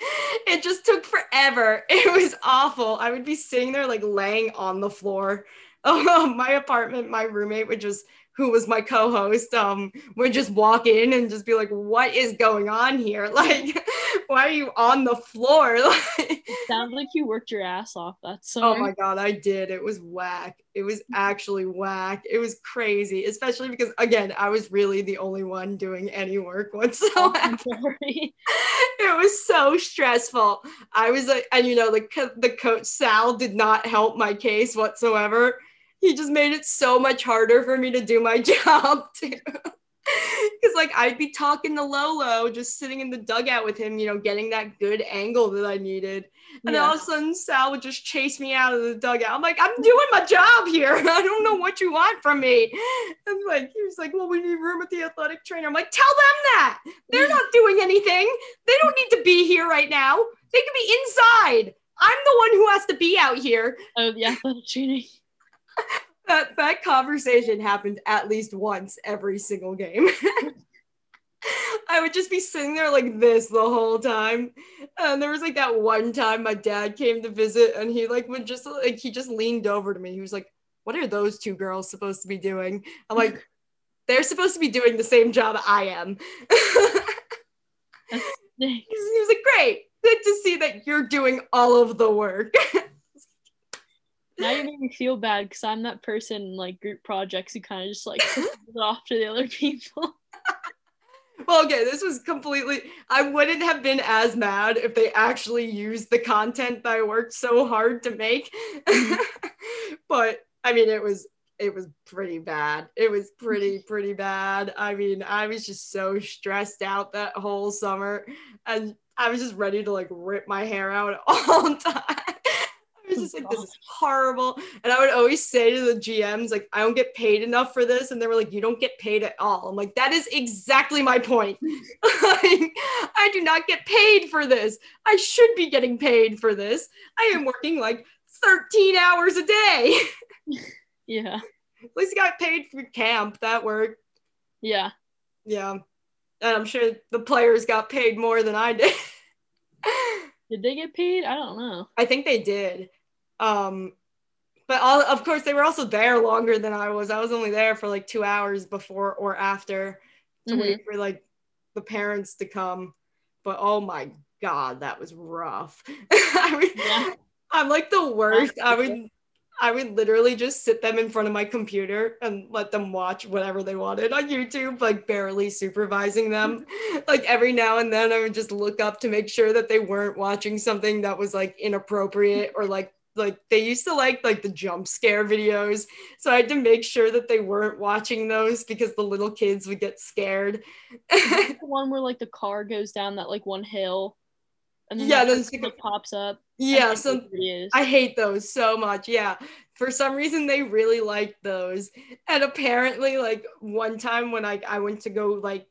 it just took forever. [LAUGHS] It was awful. I would be sitting there like laying on the floor. My apartment, my roommate would just who was my co-host um would just walk in and just be like what is going on here? [LAUGHS] Like why are you on the floor? [LAUGHS] Like, Sounds like you worked your ass off that oh my god i did. It was whack. It was actually whack. It was crazy especially because again i was really the only one doing any work whatsoever. [LAUGHS] It was so stressful. I was like and you know the, the coach sal did not help my case whatsoever he just made it so much harder for me to do my [LAUGHS] job too. Because like i'd be talking to lolo just sitting in the dugout with him you know getting that good angle that i needed. And then Yeah. all of a sudden sal would just chase me out of the dugout. I'm like i'm doing my job here. [LAUGHS] I don't know what you want from me. And like he was like well we need room at the athletic trainer. I'm like tell them that. They're not doing anything. They don't need to be here right now. They can be inside. I'm the one who has to be out here. Oh, the athletic training. [LAUGHS] that that conversation happened at least once every single game. [LAUGHS] I would just be sitting there like this the whole time. And there was like that one time my dad came to visit and he like would just like he just leaned over to me. He was like, "What are those two girls supposed to be doing?" I'm like, [LAUGHS] "They're supposed to be doing the same job I am." he was like, "Great. Good to see that you're doing all of the work." Now you make me feel bad because I'm that person in like group projects who kind of just like [LAUGHS] it off to the other people. [LAUGHS] well, okay, this was completely. I wouldn't have been as mad if they actually used the content that I worked so hard to make. Mm-hmm. [LAUGHS] but I mean, it was it was pretty bad. It was pretty pretty bad. I mean, I was just so stressed out that whole summer, and I was just ready to like rip my hair out all the time. Was oh just like, this is horrible. And I would always say to the GMs, like, I don't get paid enough for this. And they were like, you don't get paid at all. I'm like, that is exactly my point. [LAUGHS] I do not get paid for this. I should be getting paid for this. I am [LAUGHS] working like 13 hours a day. [LAUGHS] yeah. At least I got paid for camp. That worked. Yeah. Yeah. And I'm sure the players got paid more than I did. did they get paid? I don't know. I think they did. Um, but all, of course, they were also there longer than I was. I was only there for like two hours before or after to mm-hmm. wait for like the parents to come. But oh my god, that was rough. [LAUGHS] I mean, yeah. I'm like the worst. I would I would literally just sit them in front of my computer and let them watch whatever they wanted on YouTube, like barely supervising them. [LAUGHS] like every now and then I would just look up to make sure that they weren't watching something that was like inappropriate or like like they used to like like the jump scare videos. So i had to make sure that they weren't watching those because the little kids would get scared. The one where like the car goes down that like one hill and then yeah those like, pops up. Yeah so i hate those so much yeah. For some reason they really like those. And apparently like one time when i i went to go like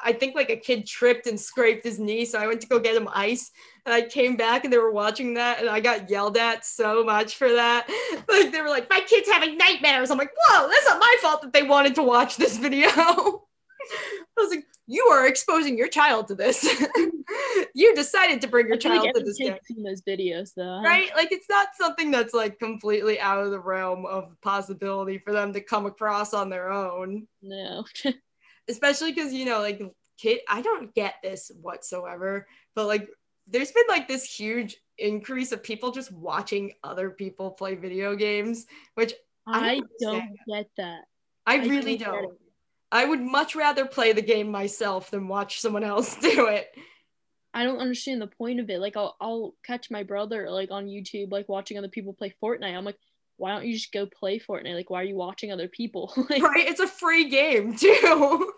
I think like a kid tripped and scraped his knee. So I went to go get him ice and I came back and they were watching that and I got yelled at so much for that. [LAUGHS] Like they were like, my kid's having nightmares. I'm like, whoa, that's not my fault that they wanted to watch this video. [LAUGHS] I was like, you are exposing your child to this. [LAUGHS] you decided to bring your child like to this. Kids seen those videos though, right? Like it's not something that's like completely out of the realm of possibility for them to come across on their own. No. Especially because you know like kid i don't get this whatsoever but like there's been like this huge increase of people just watching other people play video games which i, I don't get that i, I really don't, don't. i would much rather play the game myself than watch someone else [LAUGHS] do it I don't understand the point of it. Like I'll I'll catch my brother like on YouTube like watching other people play Fortnite. I'm like, why don't you just go play Fortnite? Like, why are you watching other people? [LAUGHS] like, right? It's a free game [LAUGHS] too.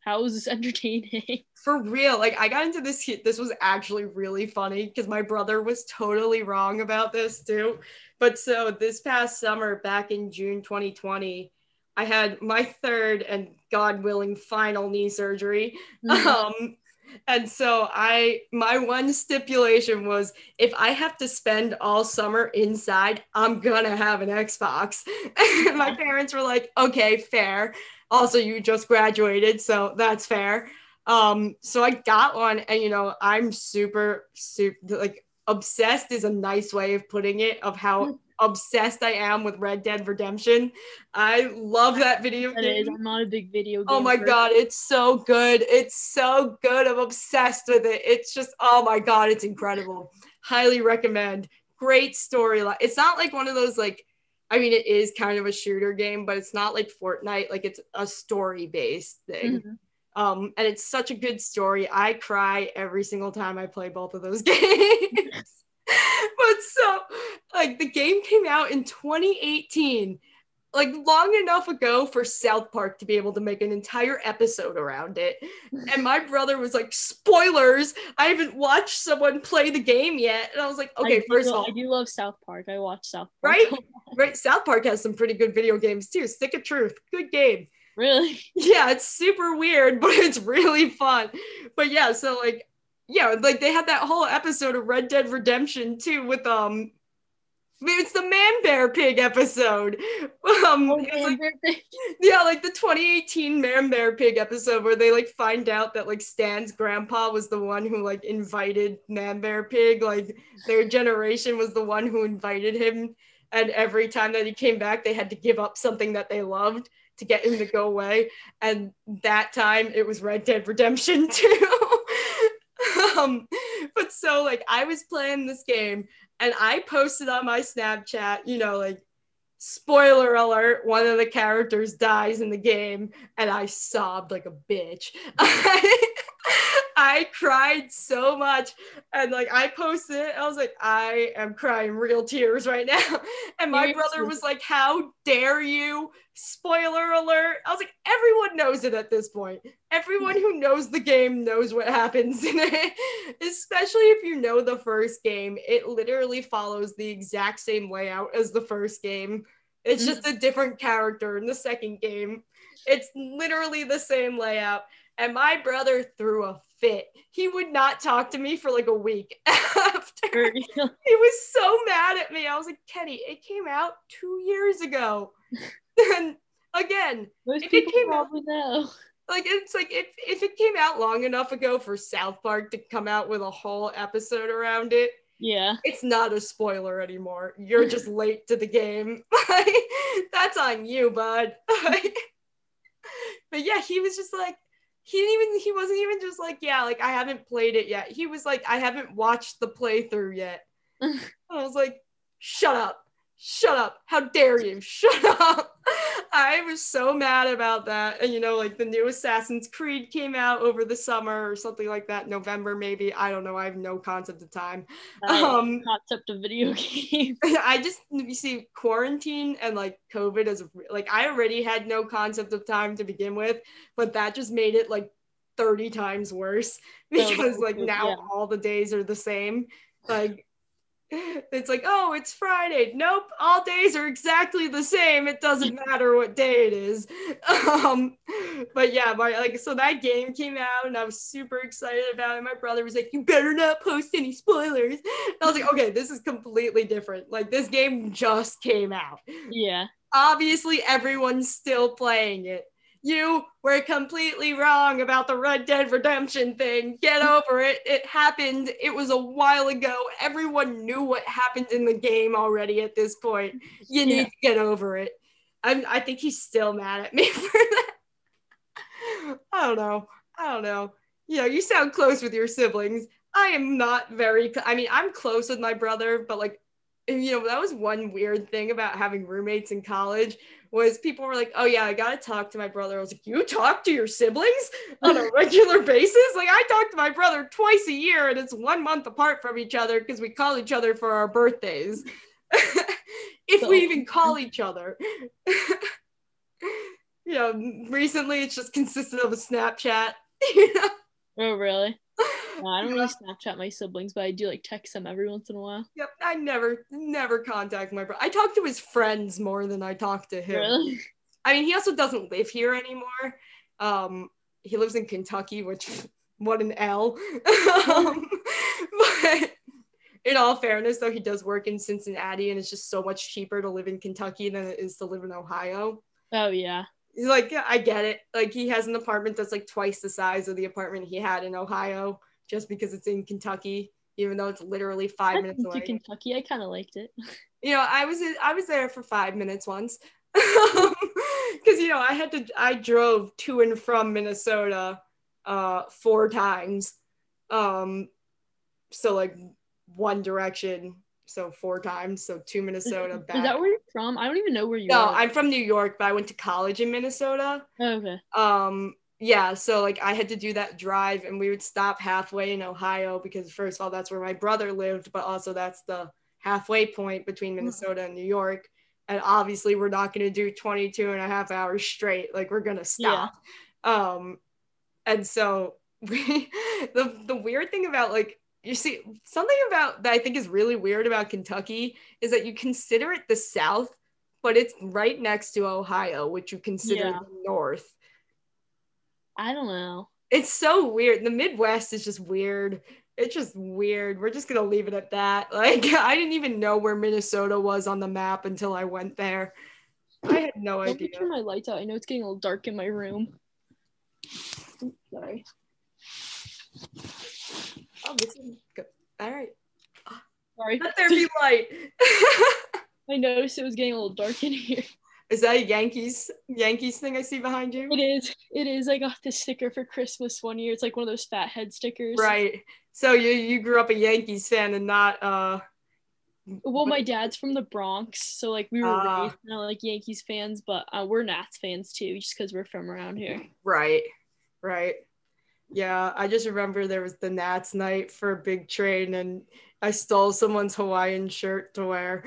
How is this entertaining? [LAUGHS] For real. Like, I got into this. This was actually really funny because my brother was totally wrong about this too. But so this past summer, back in June 2020, I had my third and God willing final knee surgery. Mm-hmm. Um, and so I my one stipulation was if I have to spend all summer inside, I'm gonna have an Xbox. [LAUGHS] My parents were like, okay, fair. Also, you just graduated, so that's fair. Um, so I got one, and you know, I'm super, super like obsessed is a nice way of putting it of how obsessed I am with Red Dead Redemption. I love that video that game. Is. I'm not a big video game. Oh my person. god, it's so good. It's so good. I'm obsessed with it. It's just oh my god, it's incredible. Highly recommend. Great storyline. It's not like one of those like I mean it is kind of a shooter game, but it's not like Fortnite like it's a story based thing. Mm-hmm. Um, and it's such a good story. I cry every single time I play both of those [LAUGHS] games [LAUGHS] but so like the game came out in 2018 like long enough ago for South Park to be able to make an entire episode around it. [LAUGHS] And my brother was like, spoilers, I haven't watched someone play the game yet. And I was like, okay, first of all, I do love South Park. I watch South Park. Right? [LAUGHS] right. South Park has some pretty good video games too. Stick of Truth, good game. Really? Yeah, it's super weird, but it's really fun. But yeah, so like yeah, like they had that whole episode of Red Dead Redemption too with um it's the man bear pig episode. [LAUGHS] Um, like, [LAUGHS] yeah, like the 2018 man bear pig episode where they like find out that like Stan's grandpa was the one who like invited man bear pig, like their generation was the one who invited him, and every time that he came back, they had to give up something that they loved to get him to go away. And that time it was Red Dead Redemption [LAUGHS] too [LAUGHS] um, but so like I was playing this game and I posted on my Snapchat, you know, like spoiler alert, one of the characters dies in the game, and I sobbed like a bitch. [LAUGHS] I cried so much. And like I posted it, I was like, I am crying real tears right now. [LAUGHS] And my brother was like, How dare you? Spoiler alert. I was like, everyone knows it at this point. Everyone who knows the game knows what happens in it. [LAUGHS] Especially if you know the first game. It literally follows the exact same layout as the first game. It's mm-hmm. just a different character in the second game. It's literally the same layout. And my brother threw a fit. He would not talk to me for like a week [LAUGHS] after. [LAUGHS] he was so mad at me. I was like, Kenny, it came out two years ago. [LAUGHS] and again, Most if people it came probably out, know. like it's like if, if it came out long enough ago for South Park to come out with a whole episode around it, Yeah. it's not a spoiler anymore. You're just late to the game. That's on you, bud. but yeah, he was just like, he didn't even, he wasn't even just like, yeah, like I haven't played it yet. He was like, I haven't watched the playthrough yet. [LAUGHS] I was like, shut up. Shut up. How dare you? Shut up. [LAUGHS] I was so mad about that. And you know, like the new Assassin's Creed came out over the summer or something like that, November maybe. I don't know. I have no concept of time. [LAUGHS] Um, concept of video [LAUGHS] game. I just you see quarantine and like COVID is like I already had no concept of time to begin with, but that just made it like 30 times worse because like now yeah. all the days are the same. Like it's like, oh, it's Friday. Nope, all days are exactly the same. It doesn't matter what day it is. Um, but yeah, my like so that game came out and I was super excited about it. My brother was like, You better not post any spoilers. And I was like, [LAUGHS] okay, this is completely different. Like this game just came out. yeah. Obviously, everyone's still playing it. You were completely wrong about the Red Dead Redemption thing. Get over it. It happened. It was a while ago. Everyone knew what happened in the game already at this point. You need Yeah. to get over it. I'm, I think he's still mad at me [LAUGHS] for that. I don't know. I don't know. You know, you sound close with your siblings. I am not very, cl- I mean, I'm close with my brother, but like, you know, that was one weird thing about having roommates in college was people were like, oh yeah, I gotta talk to my brother. I was like, you talk to your siblings on a [LAUGHS] regular basis? Like I talk to my brother twice a year and it's one month apart from each other because we call each other for our birthdays. [LAUGHS] if we even call each other. [LAUGHS] you know, recently it's just consisted of a Snapchat. you know? Oh, really? [LAUGHS] No, I don't really Snapchat my siblings, but I do like text them every once in a while. Yep, I never, never contact my brother. I talk to his friends more than I talk to him. Really? I mean, he also doesn't live here anymore. Um, he lives in Kentucky, which [LAUGHS] what an L. [LAUGHS] um, but in all fairness, though, he does work in Cincinnati, and it's just so much cheaper to live in Kentucky than it is to live in Ohio. Oh, yeah. He's like, I get it. Like, he has an apartment that's like twice the size of the apartment he had in Ohio, just because it's in Kentucky, even though it's literally 5 I've minutes been to away. Kentucky. I kind of liked it. [LAUGHS] you know i was i was there for five minutes once [LAUGHS] because you know i had to i drove to and from minnesota uh four times um so like one direction so four times so to minnesota back [LAUGHS] Is that where you're from? I don't even know where you no are. No, I'm from new york but i went to college in minnesota Oh, okay. um yeah so like i had to do that drive and we would stop halfway in ohio because first of all that's where my brother lived but also that's the halfway point between minnesota and new york and obviously we're not going to do 22 and a half hours straight like we're going to stop Yeah. um and so [LAUGHS] we the the weird thing about like you see something about that i think is really weird about kentucky is that you consider it the south but it's right next to ohio which you consider Yeah. the north I don't know. it's so weird. The Midwest is just weird. It's just weird. We're just gonna leave it at that. [LAUGHS] Like I didn't even know where Minnesota was on the map until I went there. I had no Let idea. turn my lights out. I know it's getting a little dark in my room. Oops, Sorry. Oh, this is good. All right. Sorry. Let there be light. [LAUGHS] I noticed it was getting a little dark in here. is that a Yankees Yankees thing I see behind you? It is. It is. I got this sticker for Christmas one year. It's like one of those fat head stickers. Right. So you you grew up a Yankees fan and not uh Well, my dad's from the Bronx, so like we were Ah. raised kind of like Yankees fans, but uh, we're Nats fans too, just because we're from around here. Right, right. Yeah, I just remember there was the Nats night for Big Train, and I stole someone's Hawaiian shirt to wear.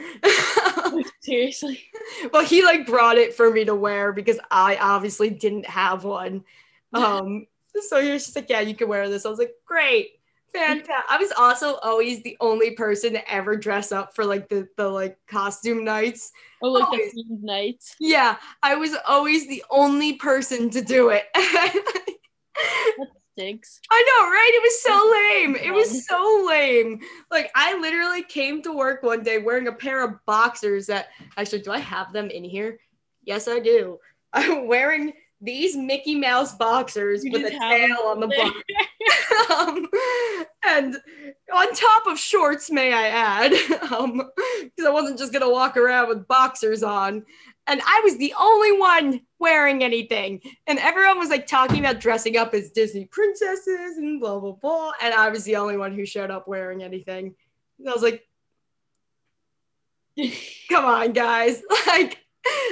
Seriously. [LAUGHS] well, he like brought it for me to wear because I obviously didn't have one. Um, [LAUGHS] so he was just like, "Yeah, you can wear this." I was like, "Great." Fantastic. I was also always the only person to ever dress up for like the the like costume nights. Oh, like Always. the themed nights. Yeah, I was always the only person to do it. [LAUGHS] I know, right? It was so lame. It was so lame. Like I literally came to work one day wearing a pair of boxers that actually do I have them in here? Yes, I do. [LAUGHS] I'm wearing these Mickey Mouse boxers You with a just have them tail on the bottom. [LAUGHS] um, and on top of shorts, may I add, [LAUGHS] um, because I wasn't just gonna walk around with boxers on. And I was the only one wearing anything. And everyone was like talking about dressing up as Disney princesses and blah blah blah. And I was the only one who showed up wearing anything. And I was like, [LAUGHS] come on, guys. [LAUGHS] Like,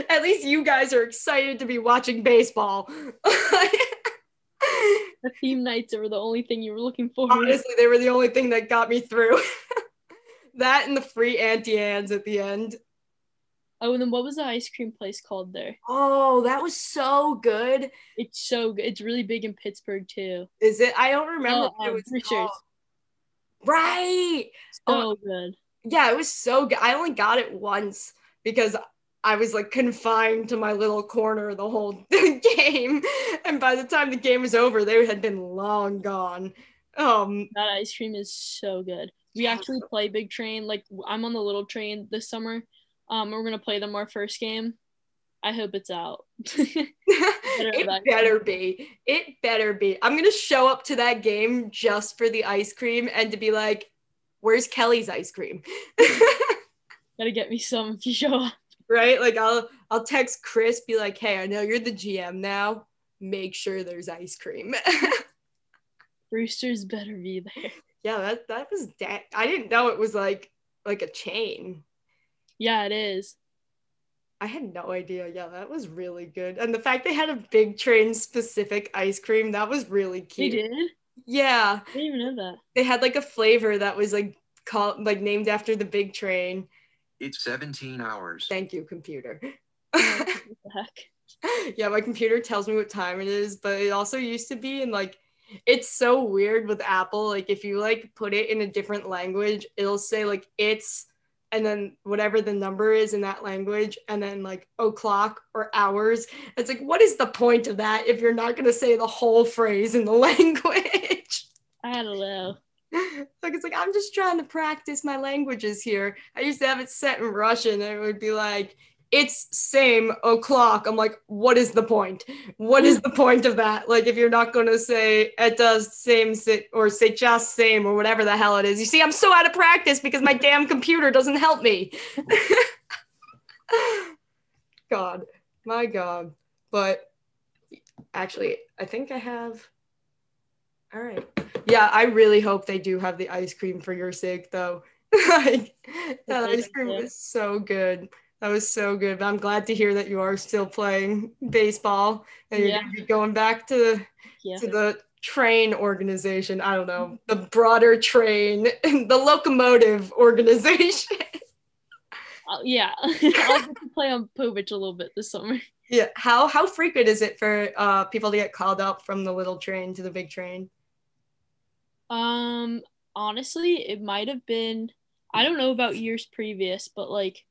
at least you guys are excited to be watching baseball. [LAUGHS] the theme nights were the only thing you were looking for. Honestly, they were the only thing that got me through. that and the free Auntie Anne's at the end. Oh, and then what was the ice cream place called there? Oh, that was so good. It's so good. It's really big in Pittsburgh too. Is it? I don't remember Oh, what it um, was called. Right. So Oh. good. Yeah, it was so good. I only got it once because I was like confined to my little corner the whole [LAUGHS] game. And by the time the game was over, they had been long gone. Um, That ice cream is so good. We actually play big train. Like I'm on the little train this summer. Um, we're gonna play them our first game. I hope it's out. [LAUGHS] [LAUGHS] it better be. It better be. I'm gonna show up to that game just for the ice cream and to be like, "Where's Kelly's ice cream?" [LAUGHS] Gotta get me some if you show up. right? Like I'll I'll text Chris, be like, "Hey, I know you're the GM now. Make sure there's ice cream." Brewster's better be there. yeah, that that was da- I didn't know it was like like a chain. Yeah, it is. I had no idea. Yeah, that was really good. And the fact they had a big train specific ice cream, that was really cute. They did. Yeah. I didn't even know that. They had like a flavor that was like called like named after the big train. It's 17 hours. Thank you, computer. [LAUGHS] Heck? yeah, my computer tells me what time it is, but it also used to be in like it's so weird with Apple. Like if you like put it in a different language, it'll say like it's and then whatever the number is in that language, and then like o'clock or hours. It's like, what is the point of that if you're not gonna say the whole phrase in the [LAUGHS] language? I don't know. [LAUGHS] like it's like I'm just trying to practice my languages here. I used to have it set in Russian, and it would be like it's same o'clock. I'm like, what is the point? What is the point of that? Like if you're not gonna say it does same sit or say just same or whatever the hell it is. You see, I'm so out of practice because my damn computer doesn't help me. [LAUGHS] God, my God. But actually, I think I have. All right. Yeah, I really hope they do have the ice cream for your sake, though. [LAUGHS] like that ice cream is so good. That was so good. But I'm glad to hear that you are still playing baseball and you're Yeah. gonna be going back to Yeah. to the train organization. I don't know the broader train, [LAUGHS] the locomotive organization. [LAUGHS] Uh, yeah. [LAUGHS] I'll get to play on Povich a little bit this summer. yeah. How how frequent is it for uh, people to get called up from the little train to the big train? Um, honestly, it might have been. I don't know about years previous, but like,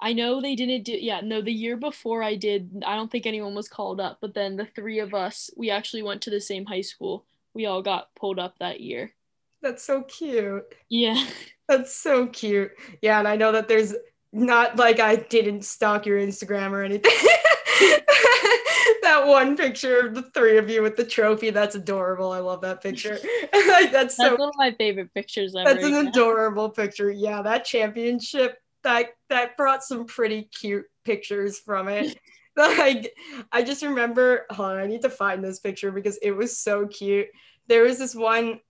I know they didn't do. Yeah, no, the year before I did, I don't think anyone was called up. But then the three of us, we actually went to the same high school. We all got pulled up that year. That's so cute. Yeah. [LAUGHS] That's so cute. Yeah, and I know that there's not like I didn't stalk your Instagram or anything. [LAUGHS] that one picture of the three of you with the trophy, that's adorable. I love that picture. [LAUGHS] that's That's so one of my favorite pictures ever. that's an adorable picture. Yeah, that championship that that brought some pretty cute pictures from it. [LAUGHS] Like I just remember, hold on, I need to find this picture because it was so cute. There was this one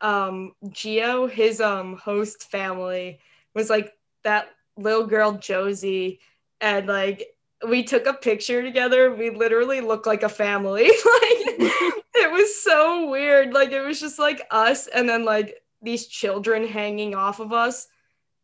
um Geo, his um host family was like that little girl Josie, and like we took a picture together. We literally looked like a family. [LAUGHS] like it was so weird. Like it was just like us, and then like these children hanging off of us.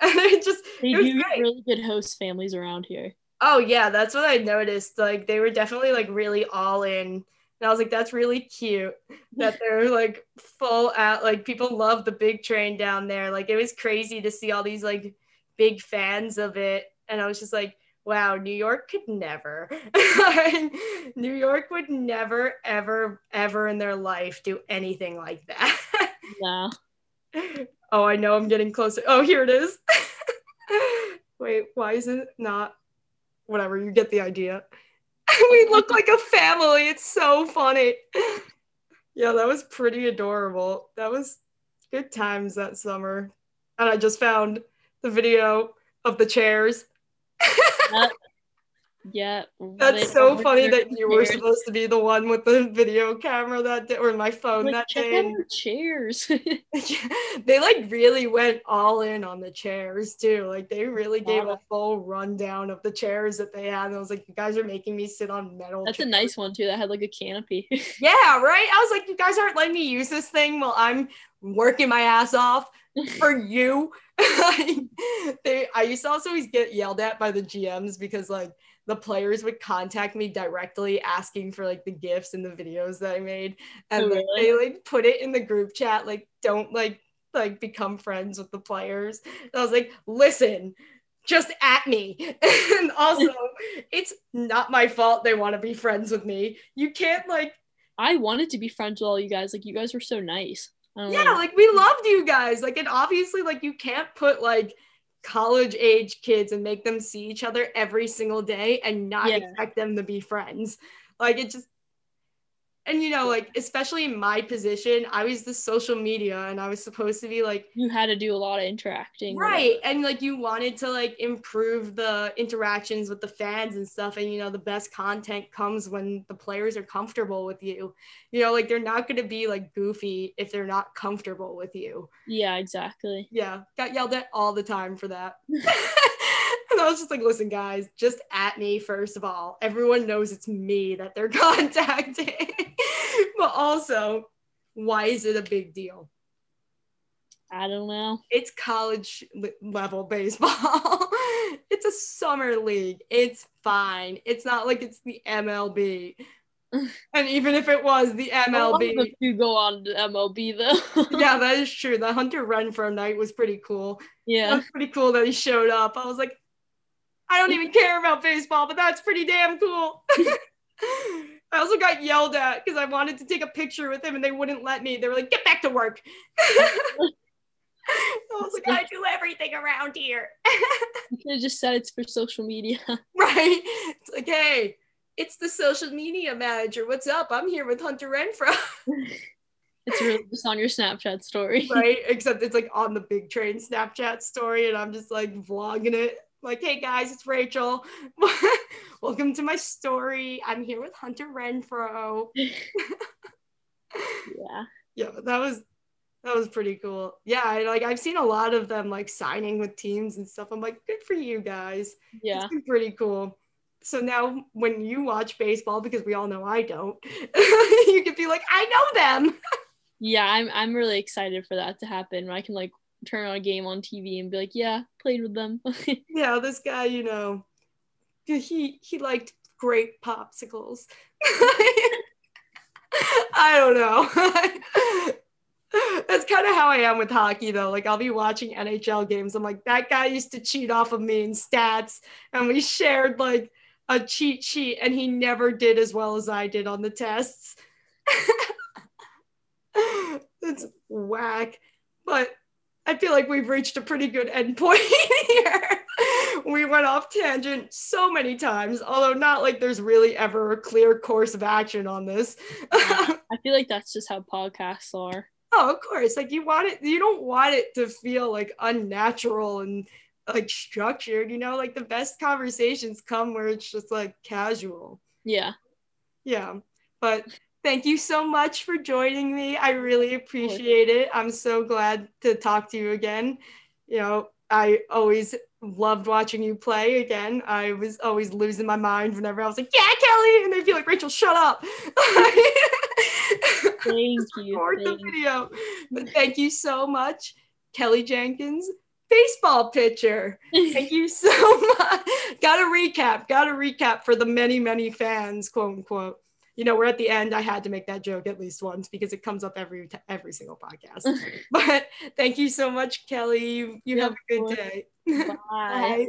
And [LAUGHS] it just They it was do great. really good host families around here. Oh yeah, that's what I noticed. Like they were definitely like really all in. And I was like, that's really cute that [LAUGHS] they're like full at like people love the big train down there. Like it was crazy to see all these like big fans of it. And I was just like, wow, New York could never. [LAUGHS] New York would never, ever, ever in their life do anything like that. Yeah. Oh, I know I'm getting closer. Oh, here it is. [LAUGHS] Wait, why is it not? Whatever, you get the idea. [LAUGHS] we look like a family. It's so funny. [LAUGHS] Yeah, that was pretty adorable. That was good times that summer. And I just found the video of the chairs. Yeah. That's so funny that you were supposed to be the one with the video camera that day, or my phone Like, that check day. out our chairs. [LAUGHS] [LAUGHS] They like really went all in on the chairs too. Like they really gave a full rundown of the chairs that they had. And I was like, you guys are making me sit on metal. That's a nice one too. That had like a canopy. [LAUGHS] Yeah, right. I was like, you guys aren't letting me use this thing while I'm working my ass off for you. they, I used to also always get yelled at by the GMs because like the players would contact me directly asking for like the gifts and the videos that I made, and Oh, really? they like put it in the group chat like don't like like become friends with the players. And I was like, listen. Just at me. [LAUGHS] and also, it's not my fault they want to be friends with me. You can't like I wanted to be friends with all you guys. Like you guys were so nice. Yeah know. like we loved you guys like and obviously like you can't put like college age kids and make them see each other every single day and not Yeah. expect them to be friends like it just and you know like especially in my position i was the social media and i was supposed to be like you had to do a lot of interacting. right and like you wanted to like improve the interactions with the fans and stuff and you know the best content comes when the players are comfortable with you you know like they're not going to be like goofy if they're not comfortable with you. Yeah, exactly. yeah, got yelled at all the time for that. [LAUGHS] and I was just like, listen, guys, just at me, first of all. Everyone knows it's me that they're [LAUGHS] contacting. [LAUGHS] but also, why is it a big deal? I don't know. It's college level baseball. [LAUGHS] it's a summer league. It's fine. It's not like it's the MLB. [LAUGHS] and even if it was the A lot of MLB, you go on to MLB though. yeah, that is true. The Hunter Renfroe night was pretty cool. yeah. That's pretty cool that he showed up. I was like, I don't even care about baseball, but that's pretty damn cool. I also got yelled at because I wanted to take a picture with him and they wouldn't let me. They were like, get back to work. [LAUGHS] I was like, I do everything around here. [LAUGHS] You could have just said it's for social media. [LAUGHS] right? It's like, hey, it's the social media manager. What's up? I'm here with Hunter Renfroe. it's really just on your Snapchat story. right? Except it's like on the big train Snapchat story, and I'm just like vlogging it. Like, hey guys, it's Rachel. Welcome to my story. I'm here with Hunter Renfroe. yeah. Yeah, that was that was pretty cool. Yeah, I, like I've seen a lot of them like signing with teams and stuff. I'm like, good for you guys. Yeah. It's been pretty cool. So now when you watch baseball, because we all know I don't, [LAUGHS] you can be like, I know them. Yeah, I'm I'm really excited for that to happen. I can like turn on a game on TV and be like, yeah, played with them. [LAUGHS] yeah, this guy, you know, he he liked grape popsicles. [LAUGHS] I don't know. [LAUGHS] That's kind of how I am with hockey, though. Like, I'll be watching NHL games. I'm like, that guy used to cheat off of me in stats, and we shared like a cheat sheet, and he never did as well as I did on the tests. [LAUGHS] That's whack. But I feel like we've reached a pretty good end point [LAUGHS] here. we went off tangent so many times, although not like there's really ever a clear course of action on this. [LAUGHS] I feel like that's just how podcasts are. oh, of course. Like you want it, you don't want it to feel like unnatural and like structured, you know, like the best conversations come where it's just like casual. Yeah. Yeah. But thank you so much for joining me. I really appreciate it. I'm so glad to talk to you again. You know, I always loved watching you play again. I was always losing my mind whenever I was like, "Yeah, Kelli," and they'd be like, "Rachel, shut up." [LAUGHS] Thank you. Record the thank video. But thank you so much, Kelli Jenkins, baseball pitcher. Thank you so [LAUGHS] much. Got a recap. Got a recap for the many, many fans, quote unquote. You know, we're at the end. I had to make that joke at least once because it comes up every every single podcast. [LAUGHS] but thank you so much, Kelli. You, you Yeah, have a good day. [LAUGHS] Bye. Bye.